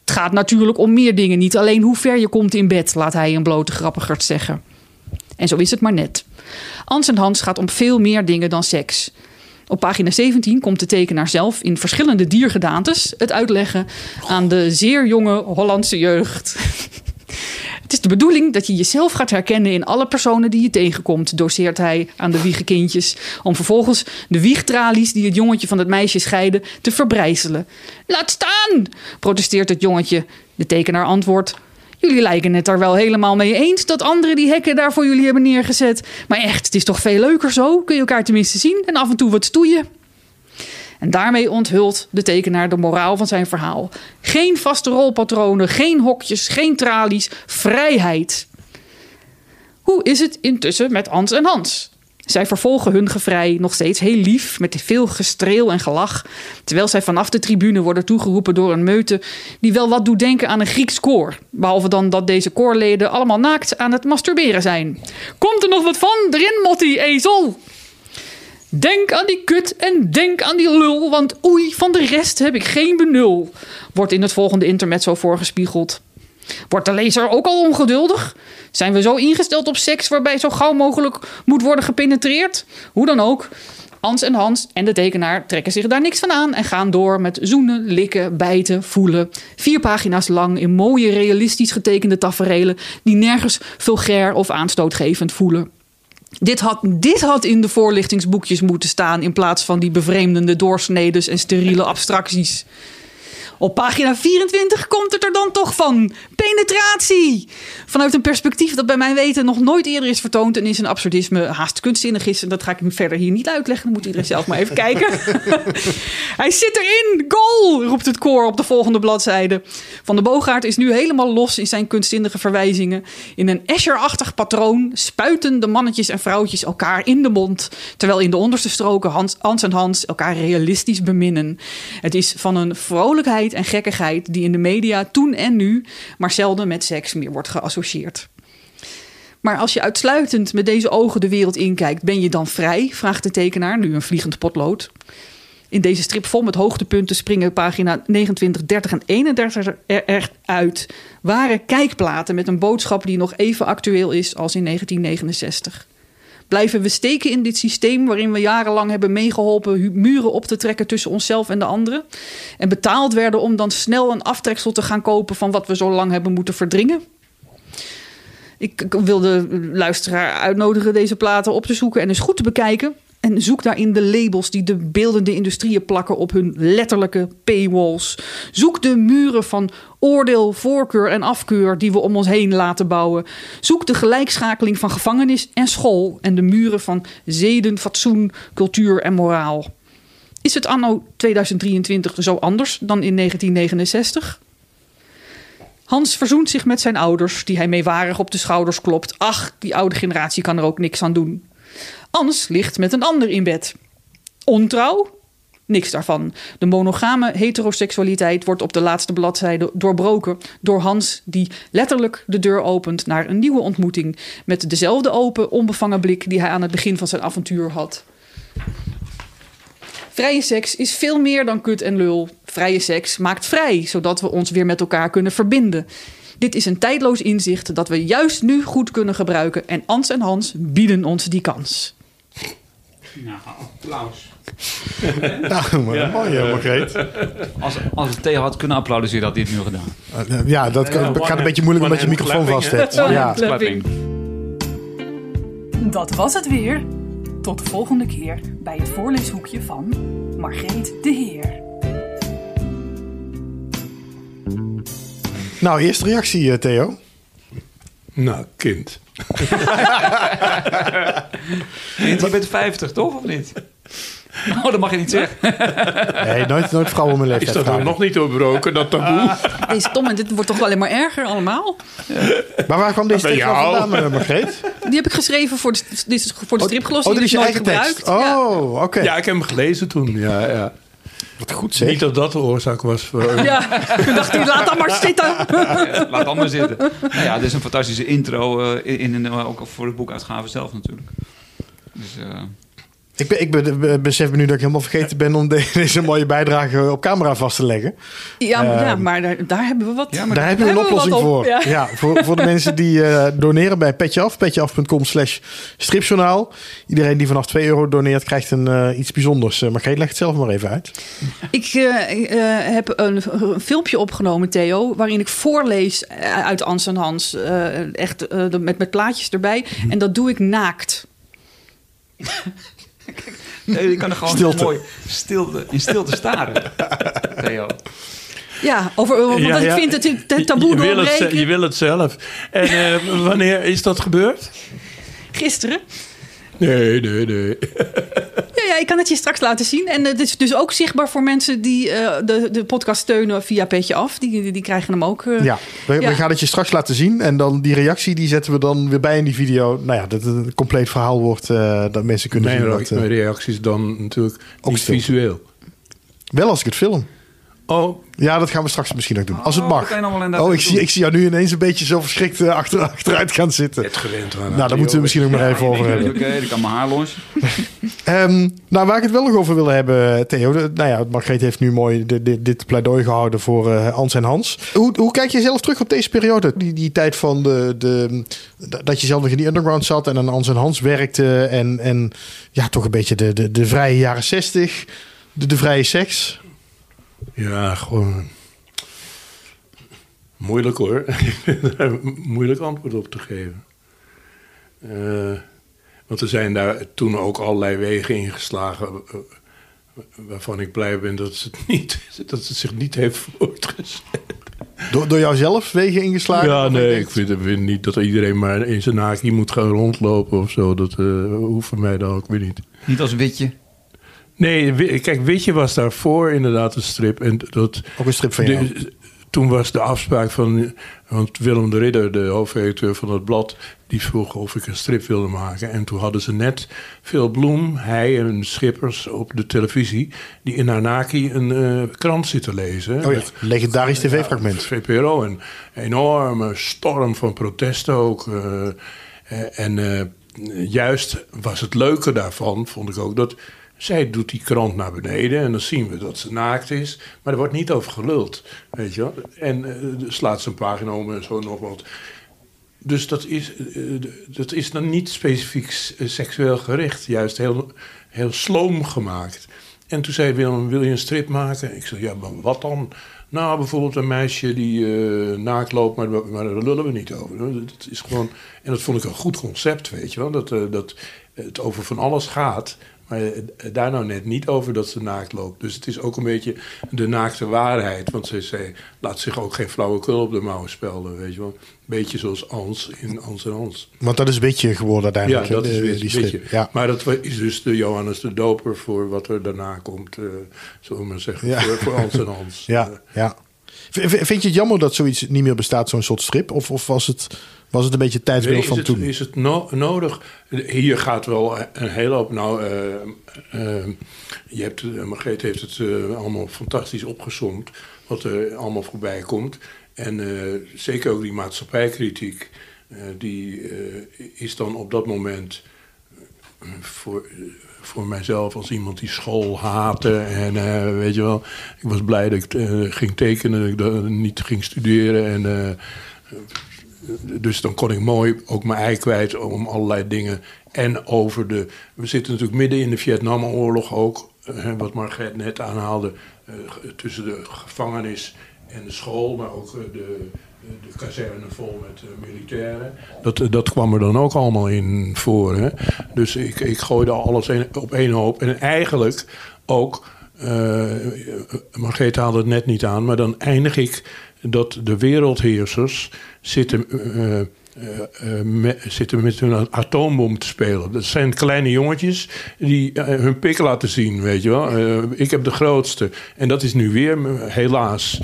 Het gaat natuurlijk om meer dingen, niet alleen hoe ver je komt in bed, laat hij een blote grappigert zeggen. En zo is het maar net. Ans en Hans gaat om veel meer dingen dan seks. Op pagina 17 komt de tekenaar zelf in verschillende diergedaantes het uitleggen aan de zeer jonge Hollandse jeugd. Het is de bedoeling dat je jezelf gaat herkennen in alle personen die je tegenkomt, doseert hij aan de wiegekindjes. Om vervolgens de wiegtralies die het jongetje van het meisje scheiden te verbrijzelen. Laat staan! protesteert het jongetje. De tekenaar antwoordt. Jullie lijken het er wel helemaal mee eens dat anderen die hekken daar voor jullie hebben neergezet. Maar echt, het is toch veel leuker zo? Kun je elkaar tenminste zien en af en toe wat stoeien? En daarmee onthult de tekenaar de moraal van zijn verhaal. Geen vaste rolpatronen, geen hokjes, geen tralies, vrijheid. Hoe is het intussen met Hans en Hans? Zij vervolgen hun gevrij nog steeds heel lief, met veel gestreel en gelach. Terwijl zij vanaf de tribune worden toegeroepen door een meute die wel wat doet denken aan een Grieks koor. Behalve dan dat deze koorleden allemaal naakt aan het masturberen zijn. Komt er nog wat van? Erin, Motti, ezel! Denk aan die kut en denk aan die lul, want oei, van de rest heb ik geen benul. Wordt in het volgende intermezzo voorgespiegeld. Wordt de lezer ook al ongeduldig? Zijn we zo ingesteld op seks waarbij zo gauw mogelijk moet worden gepenetreerd? Hoe dan ook. Hans en Hans en de tekenaar trekken zich daar niks van aan en gaan door met zoenen, likken, bijten, voelen. Vier pagina's lang in mooie, realistisch getekende taferelen die nergens vulgair of aanstootgevend voelen. Dit had, dit had in de voorlichtingsboekjes moeten staan in plaats van die bevreemdende doorsnedes en steriele abstracties. Op pagina 24 komt het er dan toch van. Penetratie! Vanuit een perspectief dat bij mijn weten nog nooit eerder is vertoond en is een absurdisme haast kunstzinnig is. En dat ga ik nu verder hier niet uitleggen. Dan moet iedereen zelf maar even kijken. [laughs] Hij zit erin! Goal! roept het koor op de volgende bladzijde. Van de Boogaard is nu helemaal los in zijn kunstzinnige verwijzingen. In een Escher-achtig patroon spuiten de mannetjes en vrouwtjes elkaar in de mond. Terwijl in de onderste stroken Hans, Hans en Hans elkaar realistisch beminnen. Het is van een vrolijkheid en gekkigheid die in de media toen en nu maar zelden met seks meer wordt geassocieerd. Maar als je uitsluitend met deze ogen de wereld inkijkt, ben je dan vrij? vraagt de tekenaar, nu een vliegend potlood. In deze strip vol met hoogtepunten springen pagina 29, 30 en 31 er echt uit. Ware kijkplaten met een boodschap die nog even actueel is als in 1969. Blijven we steken in dit systeem waarin we jarenlang hebben meegeholpen muren op te trekken tussen onszelf en de anderen? En betaald werden om dan snel een aftreksel te gaan kopen van wat we zo lang hebben moeten verdringen? Ik wil de luisteraar uitnodigen deze platen op te zoeken en eens goed te bekijken. En zoek daarin de labels die de beeldende industrieën plakken op hun letterlijke paywalls. Zoek de muren van oordeel, voorkeur en afkeur die we om ons heen laten bouwen. Zoek de gelijkschakeling van gevangenis en school en de muren van zeden, fatsoen, cultuur en moraal. Is het anno 2023 zo anders dan in 1969? Hans verzoent zich met zijn ouders, die hij meewarig op de schouders klopt. Ach, die oude generatie kan er ook niks aan doen. Ans ligt met een ander in bed. Ontrouw? Niks daarvan. De monogame heteroseksualiteit wordt op de laatste bladzijde doorbroken door Hans, die letterlijk de deur opent naar een nieuwe ontmoeting. Met dezelfde open, onbevangen blik die hij aan het begin van zijn avontuur had. Vrije seks is veel meer dan kut en lul. Vrije seks maakt vrij, zodat we ons weer met elkaar kunnen verbinden. Dit is een tijdloos inzicht dat we juist nu goed kunnen gebruiken en Ans en Hans bieden ons die kans. Nou, applaus. [laughs] Nou, maar, mooi, ja. Margreet. Als, als het Theo had kunnen applaudisseren, had hij het nu gedaan. Uh, Ja, dat kan, gaat een beetje moeilijk omdat je microfoon vast hebt. Ja. Dat was het weer. Tot de volgende keer bij het voorleeshoekje van Margreet de Heer. Nou, eerste reactie, eh, Theo. Nou, kind. [laughs] Je bent 50, toch? Of niet? Oh, dat mag je niet zeggen. [laughs] Nee, nooit, nooit vrouwen om mijn Is leeftijd dat nou vragen. nog niet doorbroken, dat taboe? Deze Tom, en dit wordt toch alleen maar erger allemaal? Maar waar kwam deze tekst nou vandaan, eh, Margreet? Die heb ik geschreven voor de, is voor de stripglos. Oh, die dit is je nooit eigen tekst. gebruikt. Ja. Oh, oké. Ja, ik heb hem gelezen toen. Ja, ja. Wat goed zeg. Niet dat dat de oorzaak was voor... [laughs] Ja, ik dacht, hij, laat dat maar zitten. [laughs] Ja, laat dan maar zitten. Nou ja, dit is een fantastische intro. eh, in, in, eh, ook voor de boekuitgave zelf natuurlijk. Dus, eh, Ik, ben, ik ben, be- besef nu dat ik helemaal vergeten ben om de- [laughs] deze mooie bijdrage op camera vast te leggen. Ja, maar- ja Ehm, maar daar, daar hebben we wat. Ja, maar Daar heb je een hebben we oplossing wat op, voor. ja. Ja. voor, voor de mensen die eh, doneren bij Petjeaf. Petjeaf.com slash stripjournaal. Iedereen die vanaf 2 euro doneert krijgt een, eh, iets bijzonders. Uh, Margreet, leg het zelf maar even uit. Ik eh, eh, heb een, een filmpje opgenomen, Theo, waarin ik voorlees eh, uit Ans en Hans. eh, echt eh, met, met plaatjes erbij. En dat doe ik naakt. Nee, je kan er gewoon Stilte. mooi stilte, in stilte staren. [laughs] Theo. Ja, over, want Ja, ik ja. vind het, het taboe je, wil het, je wil het zelf. En eh, wanneer is dat gebeurd? Gisteren. Nee, nee, nee. [laughs] Ja, ja, ik kan het je straks laten zien. En het is dus ook zichtbaar voor mensen die eh, de, de podcast steunen via Petje Af. Die, die, die krijgen hem ook. eh, Ja, we, Ja. we gaan het je straks laten zien. En dan die reactie die zetten we dan weer bij in die video. Nou ja, dat het een compleet verhaal wordt. eh, dat mensen kunnen Mijn, zien. Wat, eh, mijn reactie is dan natuurlijk Ook visueel. wel als ik het film. Oh, Ja, dat gaan we straks misschien ook doen. Als het Oh, mag. nog Oh, ik doen. zie, ik zie jou nu ineens een beetje zo verschrikt eh, achter, [laughs] achteruit gaan zitten. het gewend. Nou, daar moeten we misschien ook maar even over hebben. Oké, dan kan mijn haar los. [laughs] Ehm, nou, waar ik het wel nog over wil hebben, Theo. De, nou ja, Margreet heeft nu mooi de- de- dit pleidooi gehouden voor eh Ans en Hans. Hoe, hoe kijk je zelf terug op deze periode? Die, die tijd van de, de, dat je zelf nog in die underground zat en aan Ans en Hans werkte. En, en ja, toch een beetje de, de, de vrije jaren zestig. De, de vrije seks. Ja, gewoon. Moeilijk hoor. [laughs] Ik vind daar een moeilijk antwoord op te geven. Eh, want er zijn daar toen ook allerlei wegen ingeslagen. eh, waarvan ik blij ben dat het, [laughs] niet, dat het zich niet heeft voortgezet. Door, door jou zelf wegen ingeslagen? Ja, nee, ik vind, ik vind niet dat iedereen maar in zijn naki moet gaan rondlopen of zo. Dat eh, hoeft voor mij dan ook weer niet. Niet als witje. Nee, kijk, Witje was daarvoor inderdaad een strip. En dat, Ook een strip van jou. de- toen was de afspraak van... Want Willem de Ridder, de hoofdredacteur van het blad... die vroeg of ik een strip wilde maken. En toen hadden ze net Phil Bloem, hij en Schippers op de televisie... die in Harnaki een eh, krant zitten lezen. Oh ja, Met- legendarisch tv-fragment. ja, VPRO. Een enorme storm van protesten ook. eh, eh, en juist was het leuke daarvan, vond ik ook, dat zij doet die krant naar beneden en dan zien we dat ze naakt is. Maar er wordt niet over geluld, weet je wel. En eh, slaat ze een pagina om en zo nog wat. Dus dat is, eh, dat is dan niet specifiek eh, seksueel gericht. Juist heel, heel sloom gemaakt. En toen zei Willem, wil je een strip maken? Ik zei, ja, maar wat dan? Nou, bijvoorbeeld een meisje die naakt loopt, maar, maar daar lullen we niet over. Dat is gewoon, en dat vond ik een goed concept, weet je wel. Dat, dat het over van alles gaat, maar eh, daar nou net niet over dat ze naakt loopt. Dus het is ook een beetje de naakte waarheid. Want ze zei, laat zich ook geen flauwekul op de mouwen spelden, weet je wel. Beetje zoals Ans in Ans en Ans. Want dat is een beetje geworden Ja, uiteindelijk. dat hè, is die een beetje. Ja. Maar dat is dus de Johannes de Doper voor wat er daarna komt, eh zullen we maar zeggen, Ja. voor, voor Ans en Ans. [laughs] Ja, ja. Vind je het jammer dat zoiets niet meer bestaat, zo'n soort strip? Of, of was, het, was het een beetje tijdsbeeld van het, toen? is het no- nodig? Hier gaat wel een hele hoop. Nou, eh, eh, je hebt, eh, Margreet heeft het eh, allemaal fantastisch opgesomd. Wat er allemaal voorbij komt. En eh, zeker ook die maatschappijkritiek. eh, die eh, is dan op dat moment eh, voor, eh, voor mijzelf als iemand die school haatte. En eh, weet je wel, ik was blij dat ik eh, ging tekenen, dat ik dat niet ging studeren. En eh, dus dan kon ik mooi ook mijn ei kwijt om allerlei dingen. En over de. We zitten natuurlijk midden in de Vietnamoorlog ook. wat Margret net aanhaalde. eh, tussen de gevangenis en de school. Maar ook eh, de, de kazerne vol met eh, militairen. Dat, dat kwam er dan ook allemaal in voor. Hè? Dus ik, ik gooide alles op één hoop. En eigenlijk ook. Margreet haalde het net niet aan. Maar dan eindig ik dat de wereldheersers zitten, met, zitten met hun atoombom te spelen. Dat zijn kleine jongetjes die hun pik laten zien, weet je wel. Ik heb de grootste. En dat is nu weer, helaas.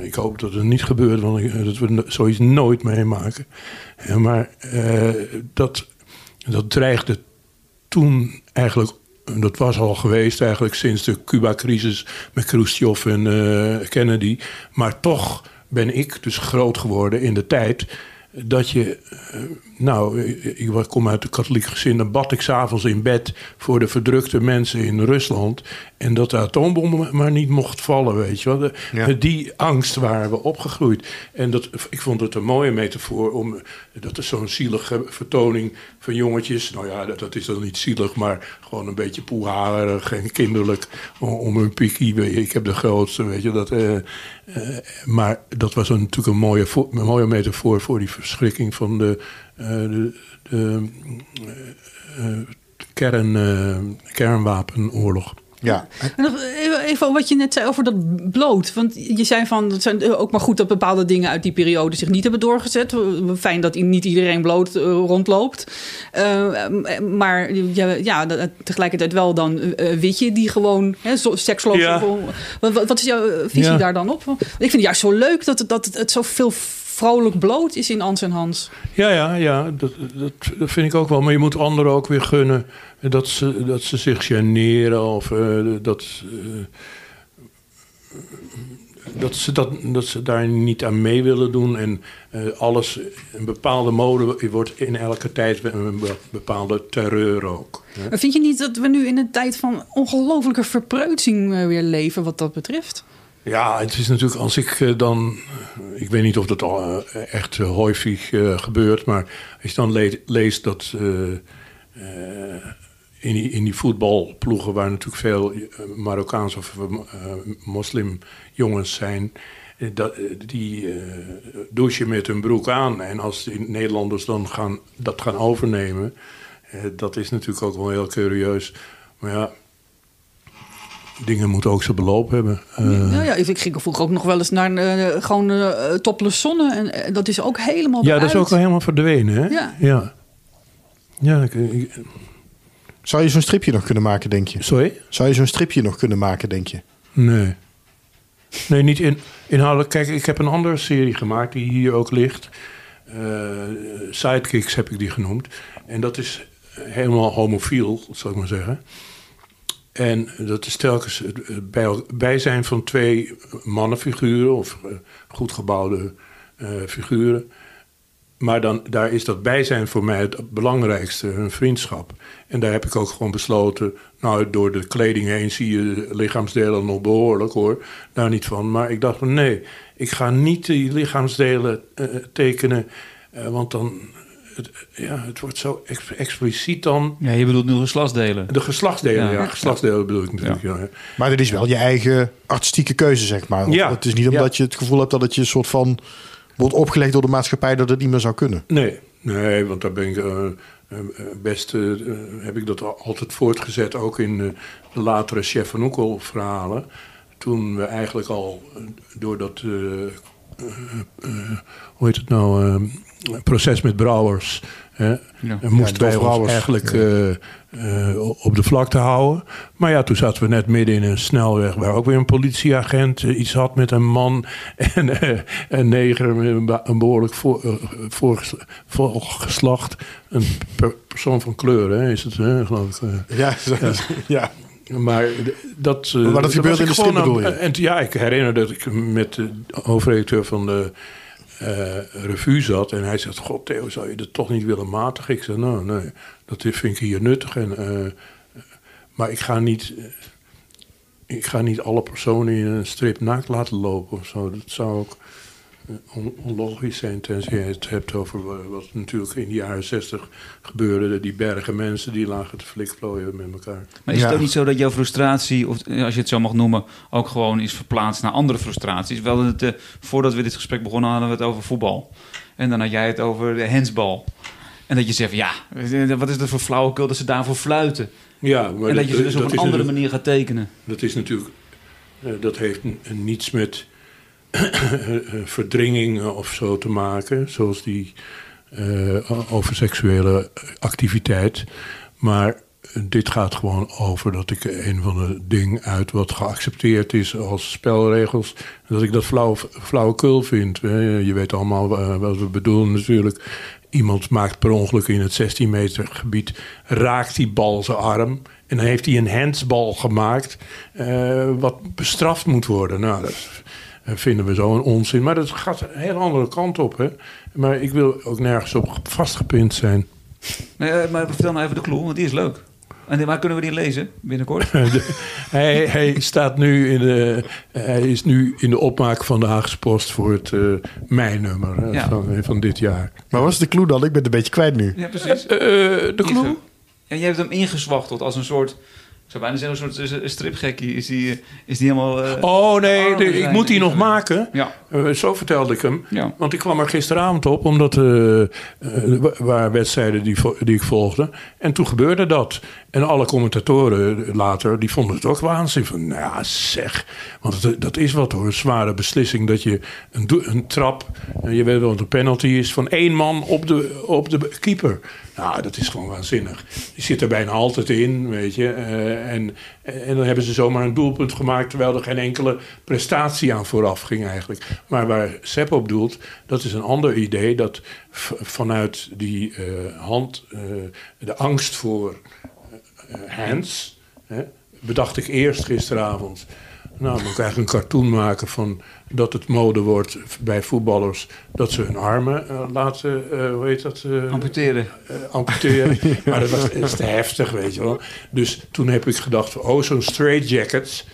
ik hoop dat het niet gebeurt, want dat we zoiets nooit meemaken. Maar dat, dat dreigde toen eigenlijk, dat was al geweest eigenlijk sinds de Cuba-crisis met Khrushchev en Kennedy. Maar toch ben ik dus groot geworden in de tijd dat je eh, nou, ik, ik kom uit een katholiek gezin. Dan bad ik s'avonds in bed voor de verdrukte mensen in Rusland. En dat de atoombom maar niet mocht vallen, weet je wel. De- Ja. Met die angst waren we opgegroeid. En dat, ik vond het een mooie metafoor. Om, dat is zo'n zielige vertoning van jongetjes. Nou ja, dat, dat is dan niet zielig, maar gewoon een beetje poeharig en kinderlijk. Om, om hun pikkie. je, Ik heb de grootste, weet je. Dat, eh, eh, maar dat was een, natuurlijk een mooie, een mooie metafoor voor die verschrikking van de, eh, de, de eh, eh, kern, eh, kernwapenoorlog. Ja, En nog even, even wat je net zei over dat bloot. Want je zei van, het zijn ook maar goed dat bepaalde dingen uit die periode zich niet hebben doorgezet. Fijn dat niet iedereen bloot eh, rondloopt. Eh, maar ja, tegelijkertijd wel dan eh, witje die gewoon hè, zo- seksloos... Ja. Wat, is jouw eh, visie Ja. daar dan op? Ik vind het juist zo leuk dat het, dat het, het zo veel vrolijk bloot is in Ans en Hans. Ja, ja, ja dat, dat, dat vind ik ook wel. Maar je moet anderen ook weer gunnen dat ze, dat ze zich generen of eh, dat, eh, dat, ze dat, dat ze daar niet aan mee willen doen. En eh, alles, een bepaalde mode wordt in elke tijd een be- bepaalde terreur ook. hè. Vind je niet dat we nu in een tijd van ongelofelijke verpreutsing weer leven wat dat betreft? Ja, het is natuurlijk als ik eh, dan. Ik weet niet of dat eh, echt häufig eh, gebeurt, maar als je dan le- leest dat. in, die, in die voetbalploegen, waar natuurlijk veel Marokkaanse of eh, moslimjongens zijn. Dat, die eh, douchen met hun broek aan. En als de Nederlanders dan gaan, dat gaan overnemen. dat is natuurlijk ook wel heel curieus. Maar ja, dingen moeten ook zijn beloop hebben. Eh, nou ja, ik ging vroeger ook nog wel eens naar eh, gewoon eh topless zonne. En dat is ook helemaal Ja, dat is ook wel helemaal verdwenen, hè? Ja. Ja, Ja, ik- ik- zou je zo'n stripje nog kunnen maken, denk je? sorry? Zou je zo'n stripje nog kunnen maken, denk je? Nee. Nee, niet in, inhoudelijk. Kijk, ik heb een andere serie gemaakt die hier ook ligt. Eh, Sidekicks heb ik die genoemd. En dat is helemaal homofiel, zal ik maar zeggen. En dat is telkens het el- bijzijn van twee mannenfiguren of eh, goed gebouwde eh, figuren. Maar dan, daar is dat bijzijn voor mij het belangrijkste, een vriendschap. En daar heb ik ook gewoon besloten. Nou, door de kleding heen zie je de lichaamsdelen nog behoorlijk hoor. Daar niet van. Maar ik dacht van nee, ik ga niet die lichaamsdelen eh, tekenen. eh, want dan, het, ja, het wordt zo ex- expliciet dan. Ja, je bedoelt nu geslachtsdelen. De geslachtsdelen, Ja. ja, geslachtsdelen bedoel ik natuurlijk. Ja. Maar dit is wel je eigen artistieke keuze, zeg maar. Ja. Het is niet omdat je het gevoel hebt dat het je een soort van wordt opgelegd door de maatschappij dat het niet meer zou kunnen. Nee, nee, want daar ben ik eh, eh, best, eh, heb ik dat al- altijd voortgezet, ook in de latere Chef van Oekel verhalen. Toen we eigenlijk al door dat, hoe heet het nou, eh, proces met Brouwers, hè, Ja. en moesten Ja, wij ons eigenlijk eh, eh, op de vlakte houden. Maar ja, toen zaten we net midden in een snelweg waar ook weer een politieagent eh, iets had met een man [laughs] en eh, een neger met een, behoorlijk voor, voorges- volgeslacht. Een per- persoon van kleur, hè, is het, hè, geloof ik. Ja, [laughs] ja. Maar dat... eh, Maar dat gebeurt was in de strip, gewoon aan- bedoel je? En ja, ik herinner dat ik met de hoofdredacteur van de eh, revue zat. En hij zegt, god Theo, zou je dat toch niet willen matigen? Ik zei, nou nee, dat vind ik hier nuttig. En, eh, maar ik ga niet... eh, ik ga niet alle personen in een strip naakt laten lopen of zo. Dat zou ook eh, on- onlogisch zijn, tenzij je het hebt over wa- wat natuurlijk in de jaren zestig gebeurde. Die bergen mensen die lagen te flikvlooien met elkaar. Maar is het ook niet zo dat jouw frustratie, of eh, als je het zo mag noemen, ook gewoon is verplaatst naar andere frustraties? Wel, het, eh, voordat we dit gesprek begonnen hadden we het over voetbal. En dan had jij het over de hensbal. En dat je zegt, ja, eh, wat is dat voor flauwekul dat ze daarvoor fluiten? Ja, maar en dat je ze dus op een andere manier gaat tekenen. Dat is natuurlijk, eh, dat heeft niets met [coughs] verdringing eh, of zo te maken, zoals die eh, over seksuele activiteit. Maar dit gaat gewoon over dat ik een van de dingen uit wat geaccepteerd is als spelregels, dat ik dat flauw, flauwekul vind. Je weet allemaal eh, wat we bedoelen natuurlijk. Iemand maakt per ongeluk in het 16 meter gebied, raakt die bal zijn arm. En dan heeft hij een handsbal gemaakt, eh, wat bestraft moet worden. Nou, vinden we zo een onzin. Maar dat gaat een hele andere kant op. Hè? Maar ik wil ook nergens op vastgepind zijn. Nee, eh, maar vertel nou even de clue, want die is leuk. En waar kunnen we die lezen binnenkort? [laughs] hij, hij, staat nu in de, hij is nu in de opmaak van de Haagse Post voor het uh, mei-nummer uh, Ja. van, van dit jaar. Maar wat is de clue dan? Ik ben het een beetje kwijt nu. Ja, precies. Eh, de clue? Ja, je hebt hem ingezwachteld als een soort... Zou bijna zeggen, een soort eh, stripgekkie. Is die, eh, is die helemaal... eh, Oh nee, de- ik moet die nog maken. Ja, zo vertelde ik hem. ja. Want ik kwam er gisteravond op, omdat er waren wedstrijden die, die ik volgde. En toen gebeurde dat. En alle commentatoren later, die vonden het ook waanzin. Van, nou ja, zeg. Want dat is wat hoor, een zware beslissing. Dat je een, een trap, je weet wel wat een penalty is, van één man op de, op de keeper. Nou, dat is gewoon waanzinnig. Die zit er bijna altijd in, weet je. Eh, en, en dan hebben ze zomaar een doelpunt gemaakt... terwijl er geen enkele prestatie aan vooraf ging eigenlijk. Maar waar Sepp op doelt, dat is een ander idee... dat vanuit die eh, hand, eh, de angst voor hands... Hè, bedacht ik eerst gisteravond... Nou, dan moet ik eigenlijk een cartoon maken van dat het mode wordt bij voetballers dat ze hun armen eh, laten, eh, hoe heet dat? eh, Amputeren. eh, amputeren. [laughs] Maar dat was dat is te heftig, weet je wel. Dus toen heb ik gedacht, van, oh, zo'n straight jackets.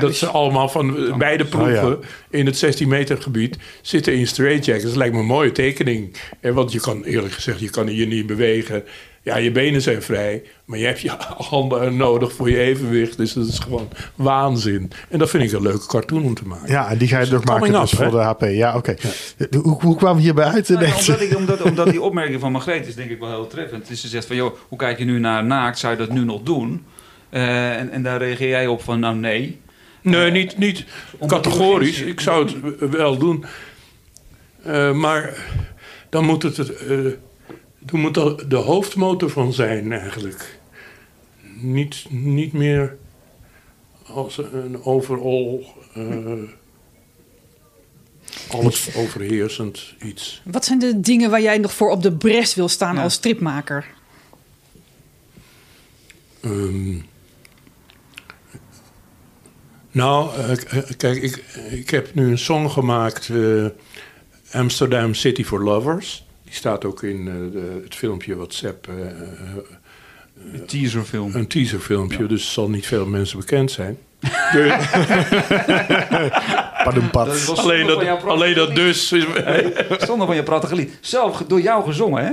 Dat ze allemaal van beide proeven in het 16 meter gebied zitten in straight jackets. Dat lijkt me een mooie tekening. Eh, want je kan eerlijk gezegd, je kan hier niet bewegen. Ja, je benen zijn vrij, maar je hebt je [laughs] handen nodig voor je evenwicht. Dus dat is gewoon waanzin. En dat vind ik een leuke cartoon om te maken. Ja, en die ga je nog maken dus up, voor de HP. Ja, oké. Hoe, hoe kwamen we hierbij uit? Nou ja, omdat, ik, omdat, [laughs] omdat die opmerking van Margreet is denk ik wel heel treffend. Dus ze zegt van, joh, hoe kijk je nu naar naakt? Zou je dat nu nog doen? Eh, en, en daar reageer jij op van, nou nee. Nee, niet, niet Omdat die categorisch. Ik zou het wel doen. Eh, maar dan moet het, het, eh, dan moet er de hoofdmotor van zijn eigenlijk. Niet, niet meer als een overal eh, alles overheersend iets. Wat zijn de dingen waar jij nog voor op de bres wil staan Ja. als stripmaker? Ehm, nou, eh, k- kijk, ik, ik heb nu een song gemaakt, eh, Amsterdam City for Lovers. Die staat ook in eh, de- het filmpje WhatsApp, eh, eh, Een teaserfilm. een teaserfilmpje, Ja. dus zal niet veel mensen bekend zijn. [laughs] Dus. Dat alleen, dat, alleen dat dus. is- [laughs] Zonder van je prachtige lied. Zelf door jou gezongen, hè?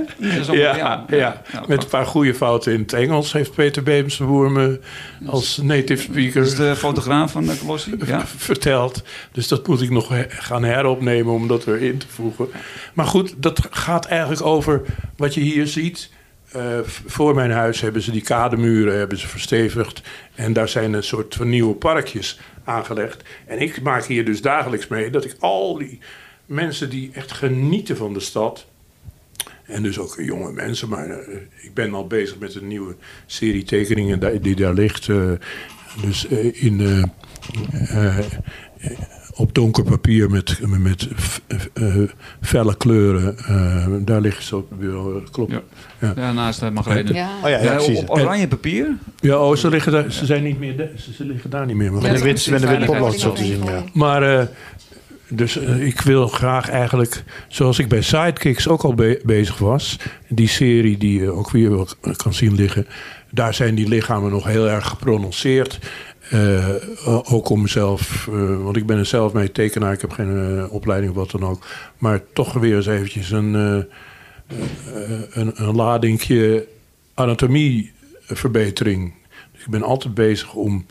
Ja, ja, met een paar goede fouten in het Engels heeft Peter Beemsboer me als native speaker Dat is de fotograaf van de Colossi. Ja. verteld. Dus dat moet ik nog gaan heropnemen om dat erin te voegen. Maar goed, dat gaat eigenlijk over wat je hier ziet. Eh, voor mijn huis hebben ze die kademuren hebben ze verstevigd. En daar zijn een soort van nieuwe parkjes aangelegd. En ik maak hier dus dagelijks mee dat ik al die mensen die echt genieten van de stad. En dus ook jonge mensen, maar eh, ik ben al bezig met een nieuwe serie tekeningen die, daar ligt. eh, dus in, op donker papier met, met eh, felle kleuren. eh, daar liggen ze op het bureau, dat klopt. Ja. Ja. Ja, naast de Margreet. Ja. Oh ja, ja, Ja, precies. op oranje papier. Ja, oh, ze, liggen daar, ze zijn niet meer, de- ze, ze liggen daar niet meer. Maar, Met een wit, met een wit potlood zo te zien, ja. maar eh, dus eh, ik wil graag eigenlijk, zoals ik bij Sidekicks ook al be- bezig was, die serie die je ook weer wel kan zien liggen, daar zijn die lichamen nog heel erg geprononceerd. Eh, ook om mezelf, eh, want ik ben er zelf mee tekenaar, ik heb geen eh, opleiding of wat dan ook. Maar toch weer eens eventjes een, een, een ladingje anatomieverbetering. Dus ik ben altijd bezig om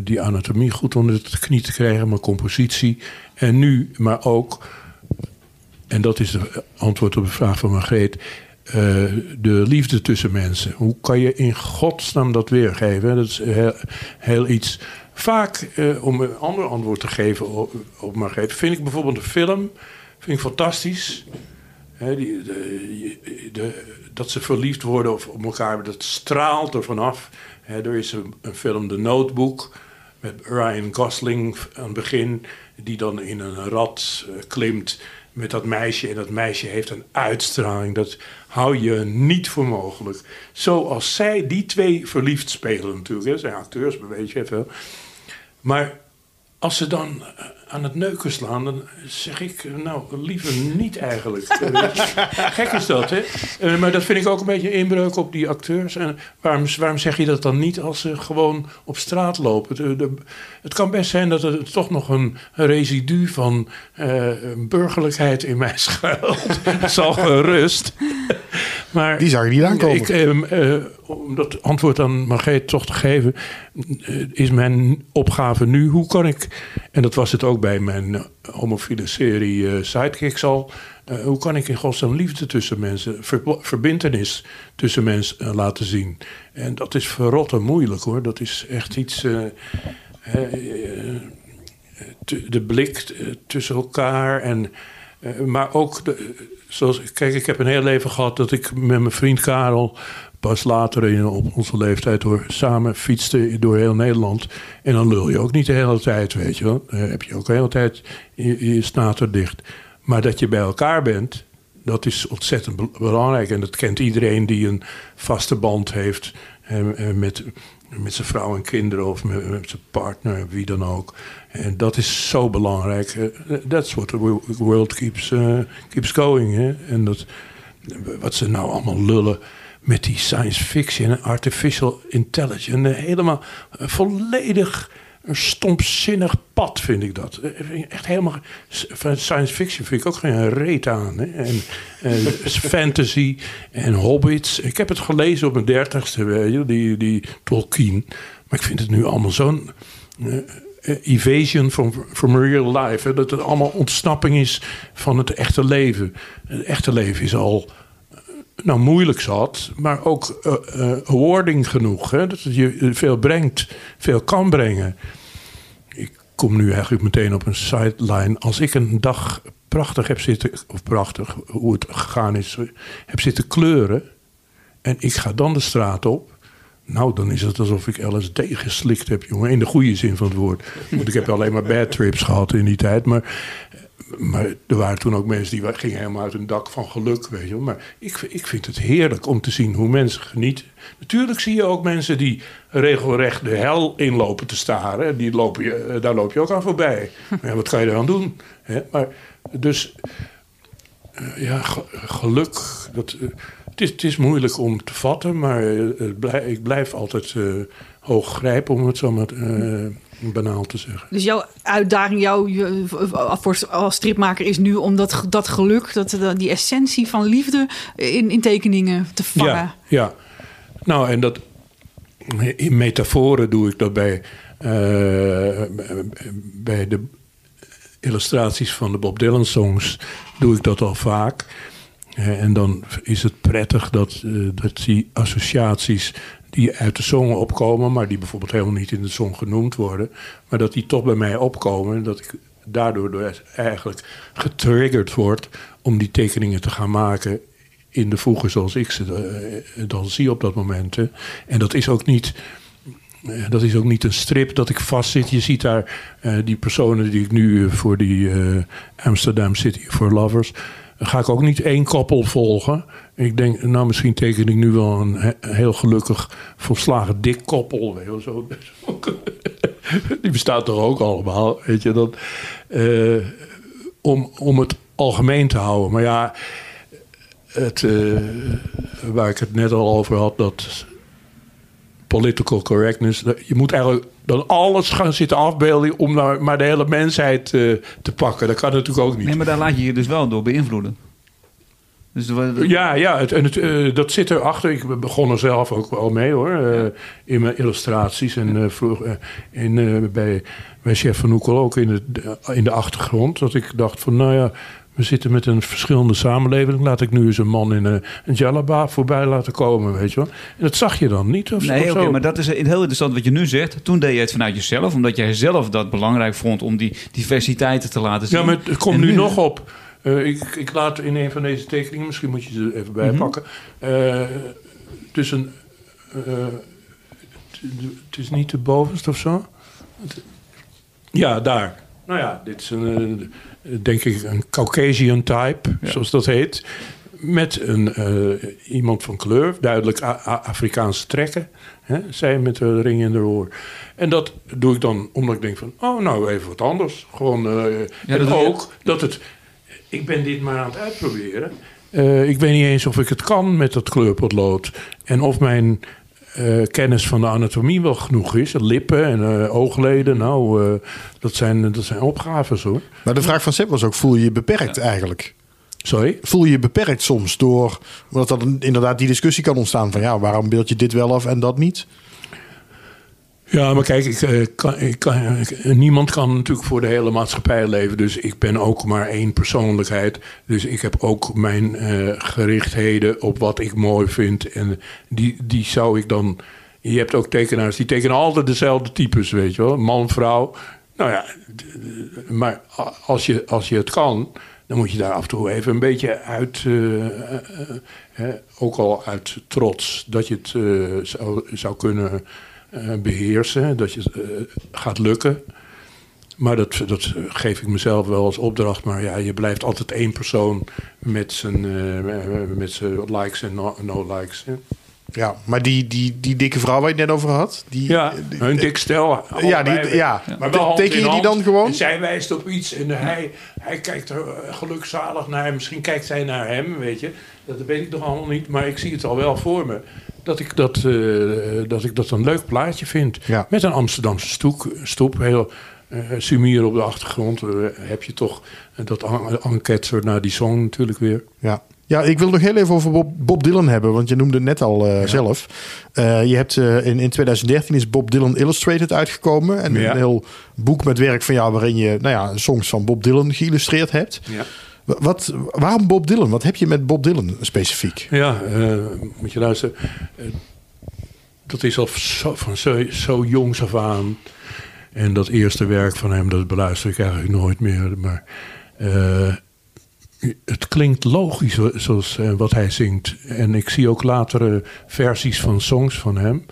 die anatomie goed onder de knie te krijgen, mijn compositie. En nu, maar ook, en dat is het antwoord op de vraag van Margreet, eh, de liefde tussen mensen. Hoe kan je in godsnaam dat weergeven? Dat is heel, iets. Vaak, eh, om een ander antwoord te geven op, op Margreet, vind ik bijvoorbeeld een film vind ik fantastisch. Die, de, dat ze verliefd worden op, op elkaar, dat straalt er vanaf. Hè, er is een, film, The Notebook, met Ryan Gosling aan het begin, die dan in een rat eh, klimt met dat meisje. En dat meisje heeft een uitstraling, dat hou je niet voor mogelijk. Zoals zij, die twee verliefd spelen natuurlijk. Hè. Zijn acteurs, weet je even. Maar als ze dan eh, aan het neuken slaan, dan zeg ik, eh, nou, liever niet eigenlijk. [laughs] Eh. Gek is dat, hè? Maar dat vind ik ook een beetje inbreuk op die acteurs. En waarom, waarom zeg je dat dan niet als ze gewoon op straat lopen? Het, de- het kan best zijn dat er toch nog een residu van burgerlijkheid in mij schuilt. [laughs] Zal gerust. Maar Die zag je niet aankomen. ik, ehm, eh, om dat antwoord aan Margreet toch te geven, eh, is mijn opgave nu, hoe kan ik, en dat was het ook bij mijn eh, homofiele serie eh, Sidekicks al, eh, hoe kan ik in godsnaam liefde tussen mensen, ver, verbintenis tussen mensen eh, laten zien. En dat is verrotte moeilijk hoor, dat is echt iets, eh, eh, eh, de blik eh, tussen elkaar en... Eh, maar ook, de, kijk, ik heb een heel leven gehad dat ik met mijn vriend Karel pas later in, op onze leeftijd door, samen fietste door heel Nederland. En dan lul je ook niet de hele tijd, weet je wel. Dan heb je ook de hele tijd je, je snater dicht. Maar dat je bij elkaar bent, dat is ontzettend be- belangrijk. En dat kent iedereen die een vaste band heeft eh, eh, met, met zijn vrouw en kinderen of met, zijn partner, wie dan ook. En dat is zo belangrijk. Eh, That's what the wo- world keeps, eh, keeps going. Hè? En dat, wat ze nou allemaal lullen met die science fiction en artificial intelligence. Helemaal volledig een stompzinnig pad vind ik dat. Eh, ik Echt helemaal... Van science fiction vind ik ook geen reet aan. Hè? En, [laughs] fantasy en hobbits. Ik heb het gelezen op mijn dertigste, die, die Tolkien. Maar ik vind het nu allemaal zo'n... eh, eh, evasion from, from real life. Hè? Dat het allemaal ontsnapping is van het echte leven. Het echte leven is al eh, nou, moeilijk zat, maar ook awarding genoeg. Hè? Dat je veel brengt, veel kan brengen. Ik kom nu eigenlijk meteen op een sideline. Als ik een dag prachtig heb zitten, of prachtig, hoe het gegaan is, heb zitten kleuren. En ik ga dan de straat op. Nou, dan is het alsof ik LSD geslikt heb, jongen. In de goede zin van het woord. Want ik heb alleen maar bad trips gehad in die tijd. Maar, maar er waren toen ook mensen die gingen helemaal uit een dak van geluk, weet je wel. Maar ik, ik vind het heerlijk om te zien hoe mensen genieten. Natuurlijk zie je ook mensen die regelrecht de hel inlopen te staren. Die lopen je, eh, daar loop je ook aan voorbij. [laughs] Ja, wat kan je eraan doen? Hè? Maar dus eh, ja, ge- geluk. Dat, eh, het, is, het is moeilijk om te vatten, maar het ik blijf altijd eh hoog grijpen, om het zo maar eh, banaal te zeggen. Dus jouw uitdaging, jouw voor- als stripmaker is nu om dat, dat geluk, dat, dat- die essentie van liefde in, in tekeningen te vangen. Ja, ja. Nou, en dat in metaforen doe ik dat bij, eh, bij de illustraties van de Bob Dylan songs doe ik dat al vaak. Eh, en dan is het prettig dat, eh, dat die associaties die uit de song opkomen, maar die bijvoorbeeld helemaal niet in de song genoemd worden, maar dat die toch bij mij opkomen en dat ik daardoor door eigenlijk getriggerd word om die tekeningen te gaan maken in de voegen zoals ik ze eh, dan zie op dat moment. En dat is ook niet. eh, Dat is ook niet een strip dat ik vastzit. Je ziet daar eh, die personen die ik nu voor die Amsterdam City for Lovers. Ga ik ook niet één koppel volgen. Ik denk, nou, misschien teken ik nu wel een he- heel gelukkig volslagen dik koppel. Weet je zo. [laughs] Die bestaat toch ook allemaal, weet je. Dat, eh, om, om het algemeen te houden. Maar ja, het, eh, waar ik het net al over had, dat political correctness. Je moet eigenlijk dan alles gaan zitten afbeelden om nou maar de hele mensheid eh, te pakken. Dat kan natuurlijk ook niet. Nee, maar daar laat je je dus wel door beïnvloeden. Dus de- Ja, ja het, en het, eh, dat zit erachter. Ik begon er zelf ook wel mee hoor. eh, In mijn illustraties. En eh, vroeg, in, bij, bij Chef van Oekel ook in de, in de achtergrond. Dat ik dacht van nou ja, we zitten met een verschillende samenleving. Laat ik nu eens een man in een, een jalaba voorbij laten komen, weet je wel. En dat zag je dan niet of, Nee, of oké, zo. maar dat is heel interessant wat je nu zegt. Toen deed je het vanuit jezelf, omdat jij zelf dat belangrijk vond om die diversiteiten te laten zien. Ja, maar het komt nu, nog op. Eh, ik, ik laat in een van deze tekeningen, misschien moet je ze er even Mhm. bij pakken. eh, tussen. eh, het is niet de bovenste of zo. Ja, daar. Nou ja, dit is een, denk ik een Caucasian type, zoals dat heet. met een, iemand van kleur, duidelijk Afrikaanse trekken. Hè? Zij met de ring in de oor. En dat doe ik dan omdat ik denk van, oh nou even wat anders. Gewoon, Ja, en dat doe je- ook dat het, ik ben dit maar aan het uitproberen. Eh, ik weet niet eens of ik het kan met dat kleurpotlood. En of mijn eh, kennis van de anatomie wel genoeg is. Lippen en eh, oogleden, nou, eh, dat, zijn, dat zijn opgaves hoor. Maar de vraag van Sepp was ook, voel je je beperkt eigenlijk? Sorry? Voel je je beperkt soms door... omdat dan inderdaad die discussie kan ontstaan van... ja, waarom beeld je dit wel af en dat niet? Ja, maar kijk, ik, eh, ik ik- niemand kan natuurlijk voor de hele maatschappij leven. Dus ik ben ook maar één persoonlijkheid. Dus ik heb ook mijn eh, gerichtheden op wat ik mooi vind. En die, die zou ik dan. Je hebt ook tekenaars die tekenen altijd dezelfde types, weet je wel. Man, vrouw. Nou ja, maar als je, als je het kan, dan moet je daar af en toe even een beetje uit. eh, eh, eh, ook al uit trots dat je het eh, zou, zou kunnen eh, beheersen. Dat je eh, gaat lukken. Maar dat, dat geef ik mezelf wel als opdracht. Maar ja, je blijft altijd één persoon met zijn, eh, met zijn likes en no- no-likes. hè. Ja, maar die, die, die dikke vrouw waar je het net over had... Die, Ja, die- een dik stel. ja, die, ja. Maar wel teken je die dan gewoon? En zij wijst op iets en hij, hij kijkt er eh, gelukzalig naar. Misschien kijkt zij naar hem, weet je. Dat weet ik nog allemaal niet, maar ik zie het al wel voor me. Dat ik dat, eh, dat, ik dat een leuk plaatje vind. Ja. Met een Amsterdamse stoek, stoep, heel eh sumier op de achtergrond. eh, heb je toch dat enquête naar die song natuurlijk weer. Ja. ja, ik wil nog heel even over Bob, Bob Dylan hebben. Want je noemde het net al zelf. Je hebt, in, in 2013 is Bob Dylan Illustrated uitgekomen. En Ja. een heel boek met werk van jou... waarin je nou ja, songs van Bob Dylan geïllustreerd hebt. Ja. Wa- Wat, waarom Bob Dylan? Wat heb je met Bob Dylan specifiek? Ja, eh, moet je luisteren. Eh, dat is al zo, van zo, zo jongs af aan. En dat eerste werk van hem, dat beluister ik eigenlijk nooit meer. Maar eh, het klinkt logisch zo- zoals wat hij zingt. En ik zie ook latere versies van songs van hem.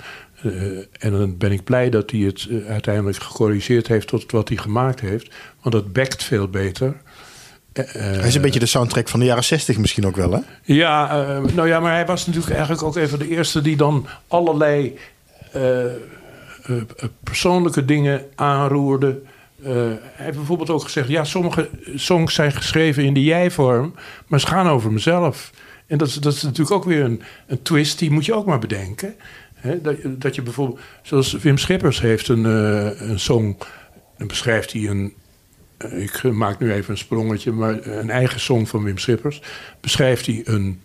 En dan ben ik blij dat hij het uiteindelijk gecorrigeerd heeft tot wat hij gemaakt heeft. Want dat bekt veel beter. Hij is een beetje de soundtrack van de jaren 60 misschien ook wel, hè? ja, eh, nou ja, maar hij was natuurlijk eigenlijk ook even de eerste die dan allerlei eh, eh, persoonlijke dingen aanroerde. Hij heeft bijvoorbeeld ook gezegd: ja, sommige songs zijn geschreven in de jij-vorm, maar ze gaan over mezelf. En dat is, dat is natuurlijk ook weer een, een twist, die moet je ook maar bedenken. Dat, dat je bijvoorbeeld, zoals Wim Schippers heeft een, eh, een song, dan beschrijft hij een, ik maak nu even een sprongetje, maar een eigen song van Wim Schippers beschrijft hij een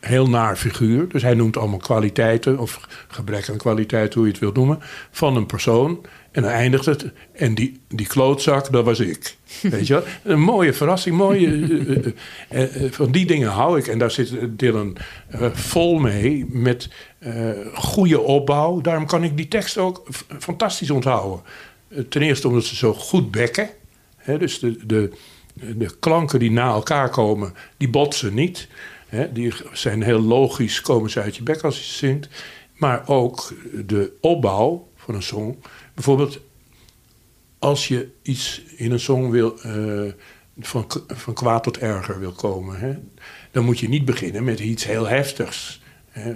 heel naar figuur. Dus hij noemt allemaal kwaliteiten, of gebrek aan kwaliteit, hoe je het wilt noemen, van een persoon. En dan eindigt het. En die, die klootzak, dat was ik. [laughs] Weet je wel? Een mooie verrassing. Mooie, eh, eh, eh, eh, van die dingen hou ik. En daar zit Dylan eh, vol mee. Met eh, goede opbouw. Daarom kan ik die tekst ook fantastisch onthouden. Eh, ten eerste omdat ze zo goed bekken. Dus de, de, de klanken die na elkaar komen, die botsen niet. Die zijn heel logisch, komen ze uit je bek als je zingt. Maar ook de opbouw van een song. Bijvoorbeeld, als je iets in een song wil, eh, van, van kwaad tot erger wil komen, dan moet je niet beginnen met iets heel heftigs.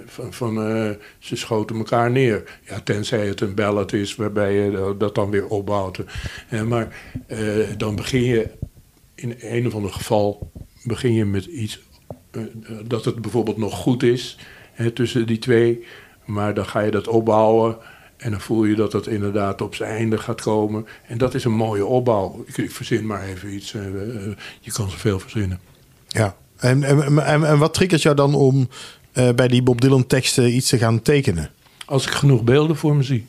Van van eh, ze schoten elkaar neer. Ja, tenzij het een ballad is waarbij je dat dan weer opbouwt. Eh, maar eh, dan begin je in een of ander geval begin je met iets eh, dat het bijvoorbeeld nog goed is tussen die twee. Maar dan ga je dat opbouwen en dan voel je dat het inderdaad op zijn einde gaat komen. En dat is een mooie opbouw. Ik, verzin maar even iets. je kan zoveel verzinnen. Ja. En, en, en, en wat triggert jou dan om eh, bij die Bob Dylan teksten iets te gaan tekenen? Als ik genoeg beelden voor me zie.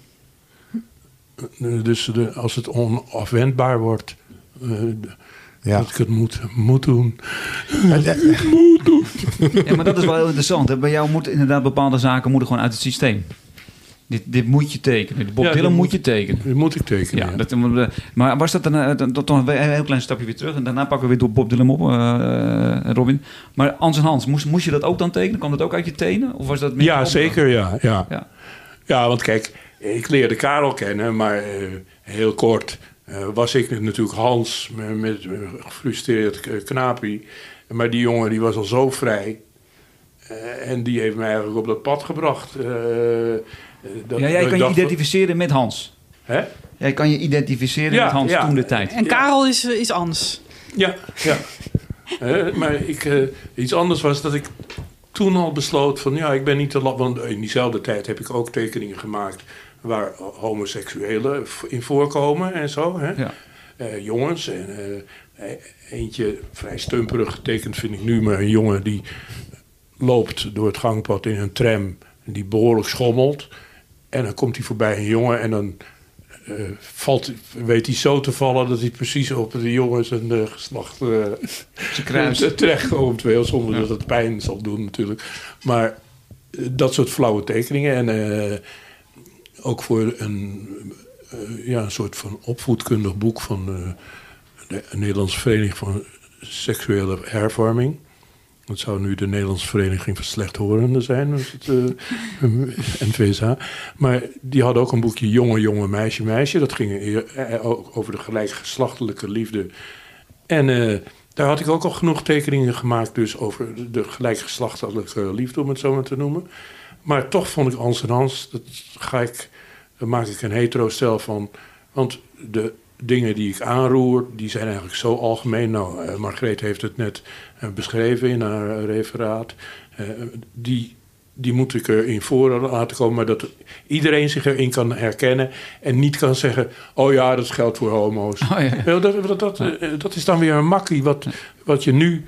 Dus de, als het onafwendbaar wordt. eh, Ja. Dat ik het moet, moet doen. Ja, maar dat is wel heel interessant. Hè? Bij jou moeten inderdaad bepaalde zaken moeten gewoon uit het systeem. Dit, dit moet je tekenen. De Bob Ja, Dylan dit moet moet- je tekenen. Dat moet ik tekenen. Ja, ja. dat, maar was dat dan, eh, dan, toch een heel klein stapje weer terug? En daarna pakken we weer door Bob Dylan op, eh, eh, Robin. Maar Ans en Hans, moest, moest je dat ook dan tekenen? Kwam dat ook uit je tenen? Of was dat meer Ja, zeker, ja, ja. Ja. Ja, want kijk, ik leerde Karel kennen, maar eh, heel kort eh, was ik natuurlijk Hans met, met een gefrustreerd k- knaapie. Maar die jongen die was al zo vrij. Eh, en die heeft mij eigenlijk op dat pad gebracht. Eh, dat, Ja, jij kan je identificeren met Hans. Hè? Jij kan je identificeren Ja, met Hans ja. toen de tijd. En Karel is, is Ans. Ja, ja. [laughs] Eh, maar ik, eh, iets anders was dat ik toen al besloot van ja, ik ben niet te la- Want in diezelfde tijd heb ik ook tekeningen gemaakt waar homoseksuelen in voorkomen en zo. Hè? Ja. Eh, jongens. En, eh, e- eentje vrij stumperig getekend vind ik nu, maar een jongen die loopt door het gangpad in een tram en die behoorlijk schommelt. En dan komt hij voorbij een jongen en dan eh, valt, weet hij zo te vallen dat hij precies op de jongens en de geslacht [laughs] kruist. terechtkomt. Wel, zonder Ja. dat het pijn zal doen natuurlijk. Maar dat soort flauwe tekeningen. En ook voor een, ja, een soort van opvoedkundig boek van de Nederlandse Vereniging van Seksuele Hervorming. Dat zou nu de Nederlandse Vereniging van Slechthorenden zijn, was het, eh. [laughs] Maar die hadden ook een boekje Jonge, Jonge, Meisje, Meisje. Dat ging eh, over de gelijkgeslachtelijke liefde. En eh, daar had ik ook al genoeg tekeningen gemaakt, dus over de- gelijkgeslachtelijke liefde, om het zo maar te noemen. Maar toch vond ik Ans en Hans, dat ga ik, daar maak ik een hetero-stel van. Want de dingen die ik aanroer, die zijn eigenlijk zo algemeen. Nou, Margreet heeft het net beschreven in haar eh, referaat. Eh, die, die moet ik erin voor laten komen, maar dat iedereen zich erin kan herkennen. En niet kan zeggen, oh ja, dat geldt voor homo's. Oh, ja. Dat, dat, dat, eh, dat is dan weer een makkie wat, wat je nu...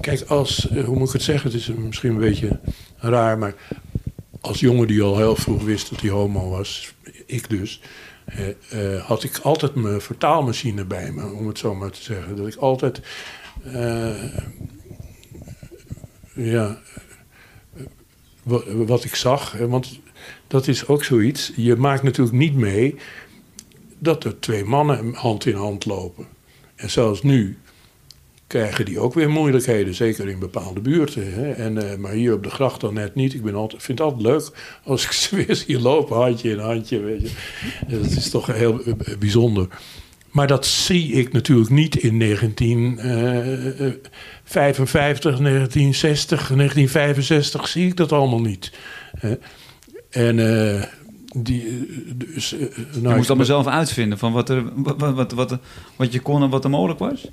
Kijk, als, eh, hoe moet ik het zeggen? Het is misschien een beetje raar, maar als jongen die al heel vroeg wist dat hij homo was, ik dus, eh, eh, had ik altijd mijn vertaalmachine bij me, om het zo maar te zeggen. Dat ik altijd, eh, ja, eh, wat, ik zag, eh, want dat is ook zoiets. Je maakt natuurlijk niet mee dat er twee mannen hand in hand lopen. En zelfs nu krijgen die ook weer moeilijkheden, zeker in bepaalde buurten. Hè? En, eh, maar hier op de gracht dan net niet. Ik ben altijd, vind het altijd leuk als ik [laughs] ze weer zie lopen, handje in handje. Weet je. Dat is toch heel eh, bijzonder. Maar dat zie ik natuurlijk niet in 1955, 1960, 1965 zie ik dat allemaal niet. En eh, die, eh, dus, eh, nou, Je moest allemaal zelf uitvinden van wat, er, wat, wat, wat, wat je kon en wat er mogelijk was.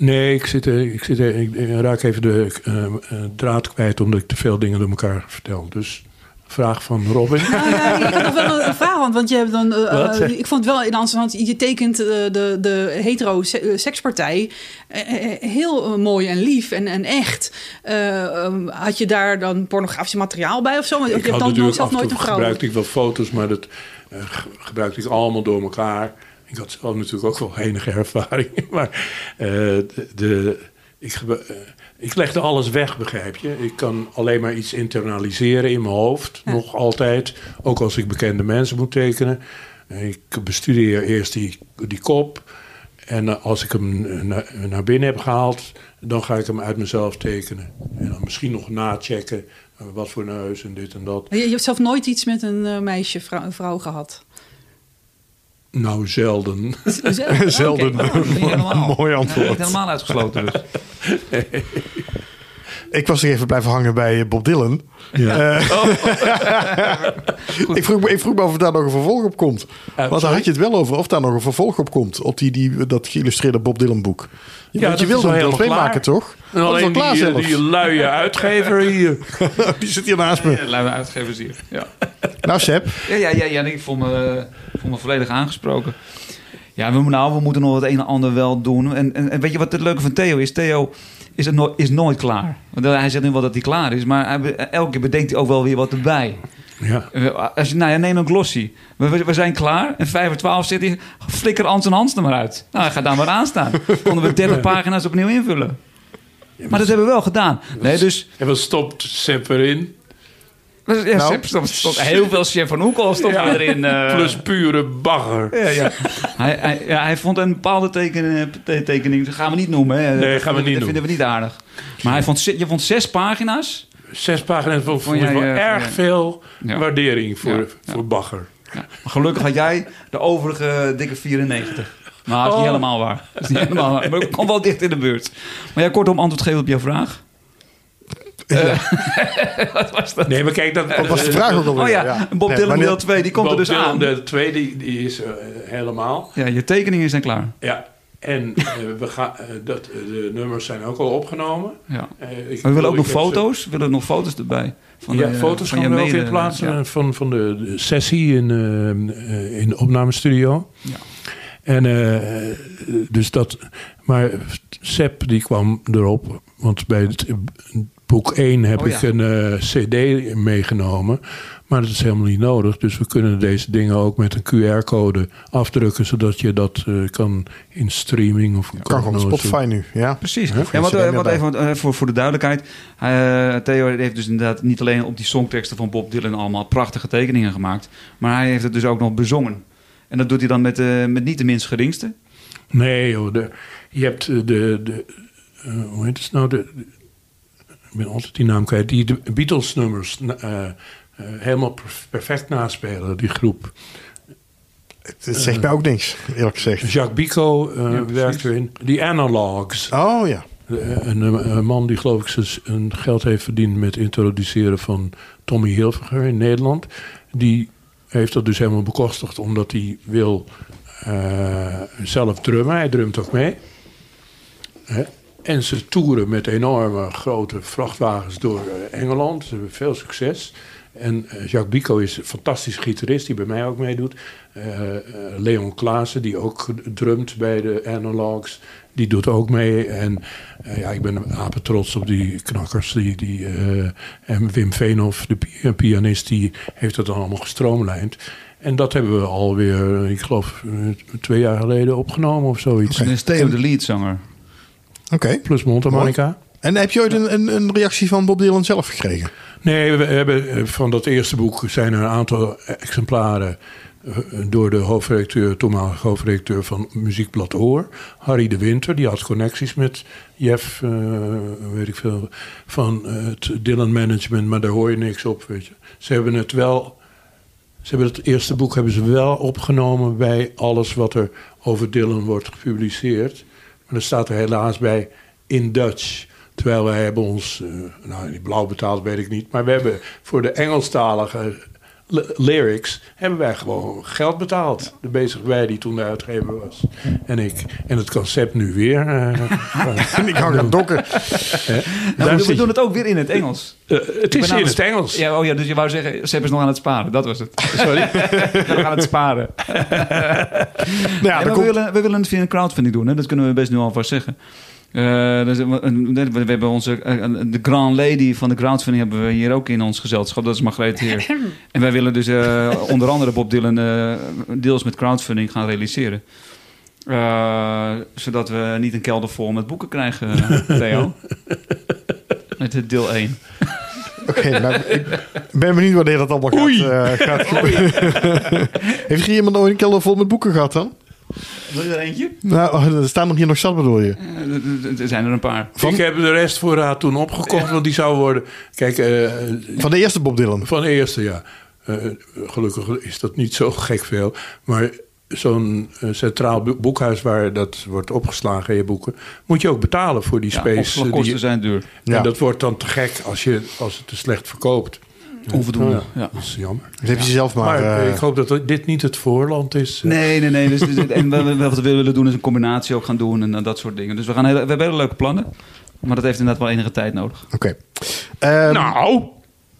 Nee, ik, zit, er- ik, zit, er- ik, ik raak even de eh, eh, draad kwijt omdat ik te veel dingen door elkaar vertel. Dus vraag van Robin. Nou [laughs] ja, ik heb nog wel een vraag, want, want je hebt dan. eh, eh, ik vond het wel in Amsterdam, je tekent eh, de, de hetero-sekspartij eh, eh, heel eh, mooi en lief en, en echt. Eh, ehm, had je daar dan pornografisch materiaal bij of zo? Want ik je hebt had dan natuurlijk zelf af en nooit toe een vrouw. gebruikte ik wel foto's, maar dat eh, ge- gebruikte ik allemaal door elkaar. Ik had zelf natuurlijk ook wel enige ervaring. [laughs] Maar eh, de, de, ik, eh, ik legde alles weg, begrijp je. Ik kan alleen maar iets internaliseren in mijn hoofd. Ja. Nog altijd. Ook als ik bekende mensen moet tekenen. Ik bestudeer eerst die, die kop. En eh, als ik hem naar, binnen heb gehaald, dan ga ik hem uit mezelf tekenen. En dan misschien nog nachecken. wat voor neus en dit en dat. Je, hebt zelf nooit iets met een meisje, vrouw, vrouw gehad. Nou, zelden. Zelden. [laughs] Je helemaal- Mooi antwoord. helemaal uitgesloten dus. [laughs] Ik was nog even blijven hangen bij Bob Dylan. Ja. [laughs] ik, vroeg, me- ik vroeg me of daar nog een vervolg op komt. Want daar had je het wel over. Of daar nog een vervolg op komt. Op die, die, dat geïllustreerde Bob Dylan boek. Ja, Want je wilde een deel helemaal 2 klaar. maken, toch? En alleen klaar die, eh, zelfs. die luie uitgever hier. [laughs] die zit hier naast me. Laten we uitgevers hier. Ja. [laughs] Nou, Seb. Ja, ja, ja, ja ik voel me, voel me volledig aangesproken. Ja, we, nou, we moeten nog het een en ander wel doen. En, en, en weet je wat het leuke van Theo is? Theo is, het no- is nooit klaar. Want hij zegt nu wel dat hij klaar is, maar hij elke keer bedenkt hij ook wel weer wat erbij. Ja. Als je, nou ja, neem een glossy. We, we, we zijn klaar. En 5 voor 12 zit hij. Flikker Ans en Hans er maar uit. Nou, hij gaat daar maar aan staan. Konden we 30 pagina's opnieuw invullen. Maar dat hebben we wel gedaan. Nee, dus En wat stopt Sepp erin? Ja, Nou. Stond, stond heel veel chef van Hoekel stond Ja. erin. eh. Plus pure bagger. Ja, ja. hij, hij, ja, hij vond een bepaalde teken, te- tekening, dat gaan we niet noemen. Hè. Nee, dat gaan we niet dat vinden we niet aardig. Maar hij vond, je vond zes pagina's. Zes pagina's vond vond jij, wel eh, erg veel Ja. waardering voor, Ja, ja. voor bagger. Ja. Maar gelukkig had jij de overige dikke 94. Maar dat is niet Oh. helemaal waar. Dat is niet helemaal waar. Maar ik kom wel dicht in de buurt. Maar ja, kortom antwoord geven op jouw vraag. [laughs] Wat was dat? Nee, maar kijk, dat was de vraag ook alweer? Oh ja, Bob Dylan deel 2, die komt Bob er dus Dylan, aan. De tweede, die, die is eh, helemaal. Ja, je tekeningen zijn klaar. Ja, en eh, we gaan, eh, dat, eh, de nummers zijn ook al opgenomen. Ja. Eh, ik we willen ook nog foto's. We willen nog foto's erbij. Van ja, de, foto's van gaan je we ook in plaatsen ja. van, van de, de sessie in, eh, eh, in de opnamestudio. Ja. En eh, dus dat, maar Sepp die kwam erop, want bij het boek 1 heb Oh ja. ik een eh, CD meegenomen. Maar dat is helemaal niet nodig. Dus we kunnen deze dingen ook met een QR-code afdrukken, zodat je dat eh, kan in streaming of Kan gewoon op Spotify nu. Ja. Precies. Huh? Ja, wat, eh, wat even voor, voor de duidelijkheid. Eh, Theo heeft dus inderdaad niet alleen op die songteksten van Bob Dylan allemaal prachtige tekeningen gemaakt. Maar hij heeft het dus ook nog bezongen. En dat doet hij dan met, eh, met niet de minst geringste. Nee, joh, de, je hebt de, de eh, hoe heet het nou? De, de- ik ben altijd die naam kwijt. Die de Beatles-nummers eh, eh, helemaal perf- perfect naspelen, die groep. Het zegt mij ook niks, eerlijk gezegd. Jacques Bico eh, Ja, werkt erin. Die Analogs. Oh ja. Een, een man die geloof ik zijn- een geld heeft verdiend met het introduceren van Tommy Hilfiger in Nederland. Die heeft dat dus helemaal bekostigd omdat hij wil eh, zelf drummen. Hij drumt ook mee. Hè? En ze toeren met enorme grote vrachtwagens door eh, Engeland. Ze hebben veel succes. En eh, Jacques Bico is een fantastisch gitarist die bij mij ook meedoet. Eh, Leon Klaassen, die ook drumt bij de Analogs, die doet ook mee. En ja, ik ben apen trots op die knakkers. Die, die, en Wim Veenhoff, de pi- pianist, die heeft dat dan allemaal gestroomlijnd. En dat hebben we alweer, ik geloof, twee jaar geleden opgenomen of zoiets. En is Theo de leadzanger. Oké. Plus mondharmonica. En heb je ooit een, een, een reactie van Bob Dylan zelf gekregen? Nee, we hebben eh, van dat eerste boek zijn er een aantal exemplaren eh, door de hoofdredacteur, toenmalige hoofdredacteur van Muziekblad Oor, Harry de Winter. Die had connecties met Jeff, eh, weet ik veel, van het Dylan Management, maar daar hoor je niks op, weet je. Ze hebben het wel, ze hebben het eerste boek hebben ze wel opgenomen bij alles wat er over Dylan wordt gepubliceerd. Maar er staat er helaas bij in Dutch. Terwijl wij hebben ons, eh, nou die blauw betaald weet ik niet, maar we hebben voor de Engelstalige lyrics hebben wij gewoon geld betaald. De bezig wij die toen de uitgever was. En ik. En het concept nu weer. eh, [laughs] ik hang aan dokken. Nou, we, we doen het ook weer in het Engels. eh, het Ik ben is in het- het Engels. Ja, oh ja, dus je wou zeggen, Sepp is nog aan het sparen. Dat was het. Sorry. Ik ben nog aan het sparen. [laughs] Nou ja, we, komt... willen, we willen het via een crowdfunding doen. Hè? Dat kunnen we best nu alvast zeggen. Eh, dus, we, we hebben onze, eh, de grand lady van de crowdfunding hebben we hier ook in ons gezelschap. Dat is Margreet Heer. [laughs] en wij willen dus eh, onder andere Bob Dylan eh, deels met crowdfunding gaan realiseren. Eh, zodat we niet een kelder vol met boeken krijgen, Theo. [laughs] Met het deel 1. Oké, nou, ik ben benieuwd wanneer dat allemaal gaat, eh, gaat gebeuren. [laughs] Heeft hier iemand ooit een kelder vol met boeken gehad dan? Wil je er eentje? Nou, oh, er staan nog hier nog zat bedoel je? Eh, er zijn er een paar. Ik heb de restvoorraad toen opgekocht, want die zou worden. Kijk, eh, Van de eerste Bob Dylan. Van de eerste, ja. Eh, gelukkig is dat niet zo gek veel. Maar zo'n centraal boek- boekhuis waar dat wordt opgeslagen, je boeken, moet je ook betalen voor die Ja, space. opslagkosten die, zijn duur. Ja. En dat wordt dan te gek als, je, als het te slecht verkoopt. Onvoldoende, ja. Dat is jammer. Dat heb je zelf maar... Maar, eh, ik hoop dat dit niet het voorland is. eh. Nee, nee, nee. Dus, [laughs] dus- en wat we willen doen is een combinatie ook gaan doen en, eh, dat soort dingen. Dus we, gaan hele, we hebben hele leuke plannen. Maar dat heeft inderdaad wel enige tijd nodig. Oké. Ehm, Nou,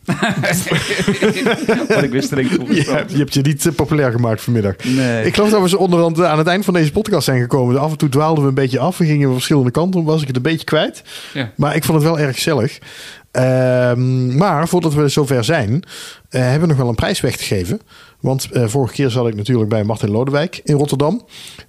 [laughs] Wat ik weer streng je, toegestaan. hebt, je hebt je niet eh, populair gemaakt vanmiddag. Nee. Ik geloof dat we zo onderhand eh, aan het eind van deze podcast zijn gekomen. Af en toe dwaalden we een beetje af. We gingen verschillende kanten. Was ik het een beetje kwijt. Ja. Maar ik vond het wel erg gezellig. Ehm, maar voordat we zover zijn, eh, hebben we nog wel een prijs weg te geven. Want eh, vorige keer zat ik natuurlijk bij Martin Lodewijk in Rotterdam.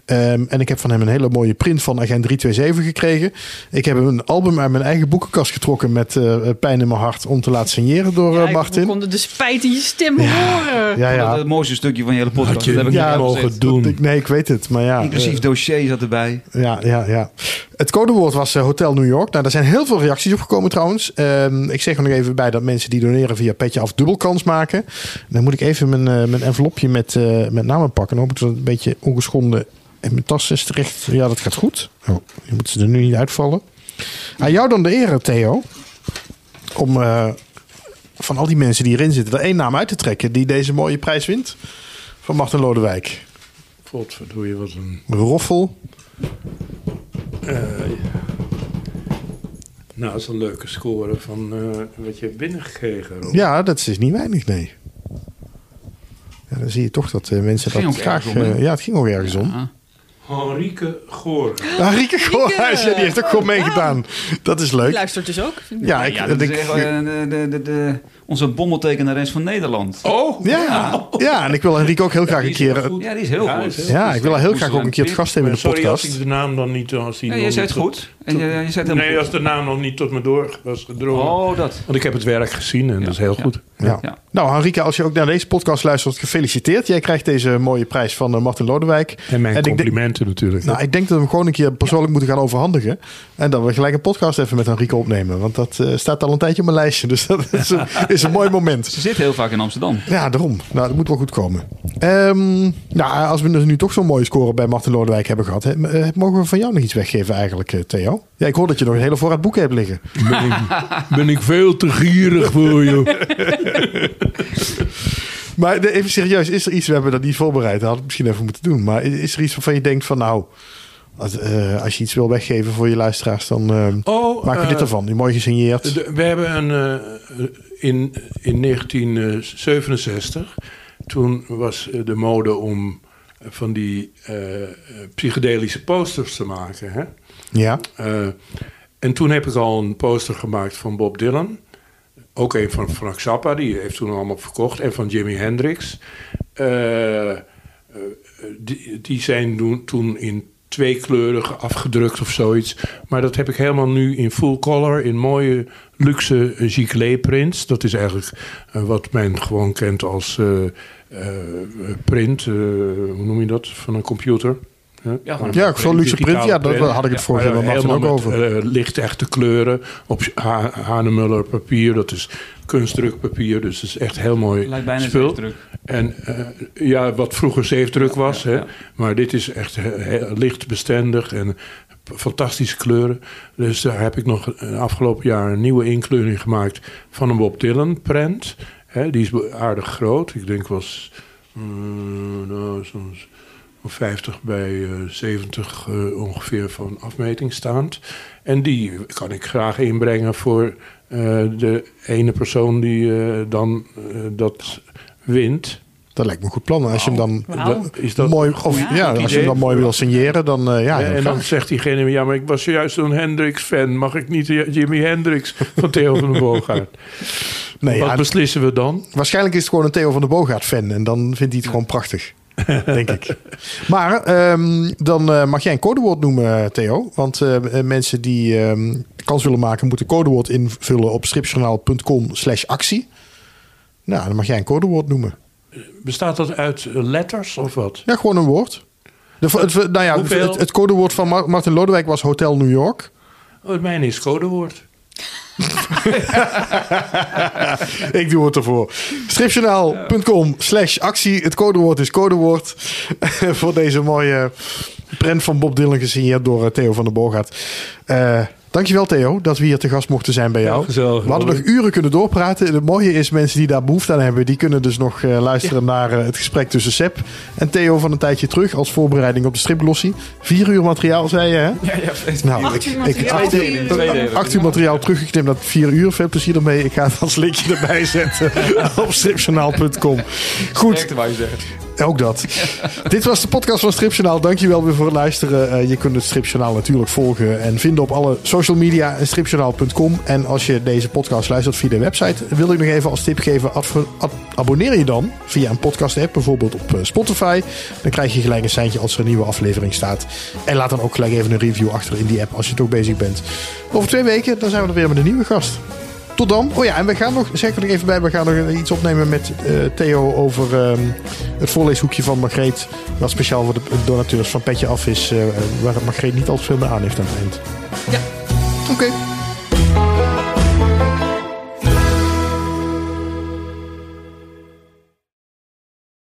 Ehm, en ik heb van hem een hele mooie print van Agent 327 gekregen. Ik heb een album uit mijn eigen boekenkast getrokken met eh, pijn in mijn hart om te laten signeren door eh, Ja, Martin. We konden de spijt in je stem horen. Ja, Dat ja. is het mooiste stukje van je hele podcast. Je dat heb ik ja, niet mogen gezegd. doen. Ik, nee, ik weet het. Maar ja, Inclusief eh, dossier zat erbij. Ja, ja, ja. Het codewoord was eh, Hotel New York. Nou, daar zijn heel veel reacties op gekomen trouwens. Ehm, ik zeg er nog even bij dat mensen die doneren via Petje Af dubbel kans maken. Dan moet ik even mijn, eh, mijn envelopje met, eh, met namen pakken. Dan hoop ik dat het een beetje ongeschonden En mijn tas is terecht. Ja, dat gaat goed. Oh, je moet ze er nu niet uitvallen. Aan jou dan de eer, Theo. Om eh, van al die mensen die erin zitten, er één naam uit te trekken die deze mooie prijs wint. Van Martin Lodewijk. Godverdorie, wat een... Roffel. Nou, dat is een leuke score van eh, wat je hebt binnengekregen. Rob. Ja, dat is niet weinig, nee. Ja, dan zie je toch dat eh, mensen dat graag... om, eh, ja, het ging ook ergens om. Henrike Goor. Ah, Rieke Goorhuis, [laughs] ja, die heeft ook gewoon meegedaan. Dat is Die leuk. luistert dus ook. Ja, ik, ja, dat ik- is echt, eh, de, de, onze bommeltekenares van Nederland. Oh! ja, ja, en ik wil Henrique ook heel graag een keer... goed. Ja, die is heel Ja, goed. is heel Ja, ik wil haar heel graag ook een keer het gast hebben in de Sorry als podcast. ik de naam dan niet... Als die Ja, nog je zei het goed. En je, zei Nee, als de naam nog niet tot me door was gedrongen. Oh, dat. Want ik heb het werk gezien en dat is heel ja. goed. Ja. Ja. Nou, Henrike, als je ook naar deze podcast luistert, gefeliciteerd. Jij krijgt deze mooie prijs van eh, Martin Lodewijk. En mijn complimenten natuurlijk. Nou, ik denk dat we hem gewoon een keer persoonlijk moeten gaan overhandigen. En dat we gelijk een podcast even met Henrike opnemen. Want dat eh, staat al een tijdje op mijn lijstje. Dus dat is [laughs] een, is een mooi [laughs] moment. Ze zit heel vaak in Amsterdam. Ja, daarom. Nou, dat moet wel goed komen. Ehm, nou, als we dus nu toch zo'n mooie score bij Martin Lodewijk hebben gehad. hè, eh, mogen we van jou nog iets weggeven eigenlijk, eh, Theo? Ja, ik hoor dat je nog een hele voorraad boeken hebt liggen. Ben ik, ben ik veel te gierig voor je. [laughs] Maar even serieus, is er iets, we hebben dat niet voorbereid, dat had ik misschien even moeten doen. Maar is- er iets waarvan je denkt van nou, als, eh, als je iets wil weggeven voor je luisteraars, dan Oh, maken we dit ervan. Die mooi gesigneerd. we hebben een... eh, in, in 1967, toen was eh, de mode om van die eh, eh, psychedelische posters te maken. Hè? Ja, Eh, en toen heb ik al een poster gemaakt van Bob Dylan. Ook een van Frank Zappa, die heeft toen allemaal verkocht. En van Jimi Hendrix. Eh, eh, die, die zijn toen in tweekleurig afgedrukt of zoiets. Maar dat heb ik helemaal nu in full color, in mooie luxe giclée prints. Dat is eigenlijk eh, wat men gewoon kent als eh, eh, print. eh, hoe noem je dat? Van een computer. Ja, gewoon ja zo'n luxe print. Ja, dat print. had ik het Ja, vorige keer maar met Martin ook helemaal over. met, licht kleuren op Ha- Hanemuller papier. Dat is kunstdrukpapier, dus dat is echt heel mooi Lijkt bijna spul. zeefdruk. En eh, ja, wat vroeger zeefdruk was, ja, hè? ja. maar dit is echt lichtbestendig en fantastische kleuren. Dus daar heb ik nog eh, afgelopen jaar een nieuwe inkleuring gemaakt van een Bob Dylan prent. Hè, die is aardig groot. Ik denk was mm, nou, zo'n 50 bij eh, 70 eh, ongeveer van afmeting staand. En die kan ik graag inbrengen voor eh, de ene persoon die eh, dan eh, dat wint. Dat lijkt me een goed plan. Als je hem dan. Is dat mooi, of, Ja. ja, als je hem dan mooi wil signeren, dan eh, ja. En dan zegt diegene, ja, maar ik was juist een Hendrix-fan. Mag ik niet Jimi Hendrix van Theo van der Boogaard? nee, Wat ja, beslissen we dan? waarschijnlijk is het gewoon een Theo van der Boogaard fan. En dan vindt hij het gewoon prachtig. [laughs] denk ik. Maar ehm, dan eh, mag jij een codewoord noemen, Theo. Want eh, eh, mensen die ehm, kans willen maken, moeten codewoord invullen op stripjournaal.com slash actie. Nou, dan mag jij een codewoord noemen. Bestaat dat uit eh, letters of wat? Ja, gewoon een woord. De, het, nou ja, het, het codewoord van Mar- Martin Lodewijk was Hotel New York. Oh, het mijne is codewoord. Ik doe het ervoor. Stripjournaal.com slash actie. Het codewoord is codewoord. [laughs] voor deze mooie prent van Bob Dylan gesigneerd door eh, Theo van der Boogaard. Eh dankjewel Theo dat we hier te gast mochten zijn bij jou. Ja, gezellig. we hadden nog uren kunnen doorpraten. Het mooie is mensen die daar behoefte aan hebben... die kunnen dus nog eh, luisteren naar eh, het gesprek tussen Seb en Theo van een tijdje terug... als voorbereiding op de stripglossie. Vier uur materiaal, zei je hè? Ja, ja. Nou, Acht ik, uur ik, materiaal, acht, uur, acht uur materiaal teruggeknipt naar vier uur. Veel plezier ermee. Ik ga het als linkje erbij zetten [laughs] op stripjournaal.com. Goed, Ook dat. Dit was de podcast van Stripjournaal. Dankjewel weer voor het luisteren. Eh, je kunt het Stripjournaal natuurlijk volgen en vinden op alle social media en stripjournaal.com. En als je deze podcast luistert via de website, wil ik nog even als tip geven: abonneer je dan via een podcast app, bijvoorbeeld op eh, Spotify. Dan krijg je gelijk een seintje als er een nieuwe aflevering staat. En laat dan ook gelijk even een review achter in die app als je toch bezig bent. Over twee weken dan zijn we er weer met een nieuwe gast. Tot dan. Oh ja, en we gaan nog, zeg er nog even bij, we gaan nog iets opnemen met eh, Theo over ehm, het voorleeshoekje van Margreet. Wat speciaal voor de donateurs van Petje Af is, eh, waar Margreet niet al te veel meer aan heeft aan het eind. Ja. Oké,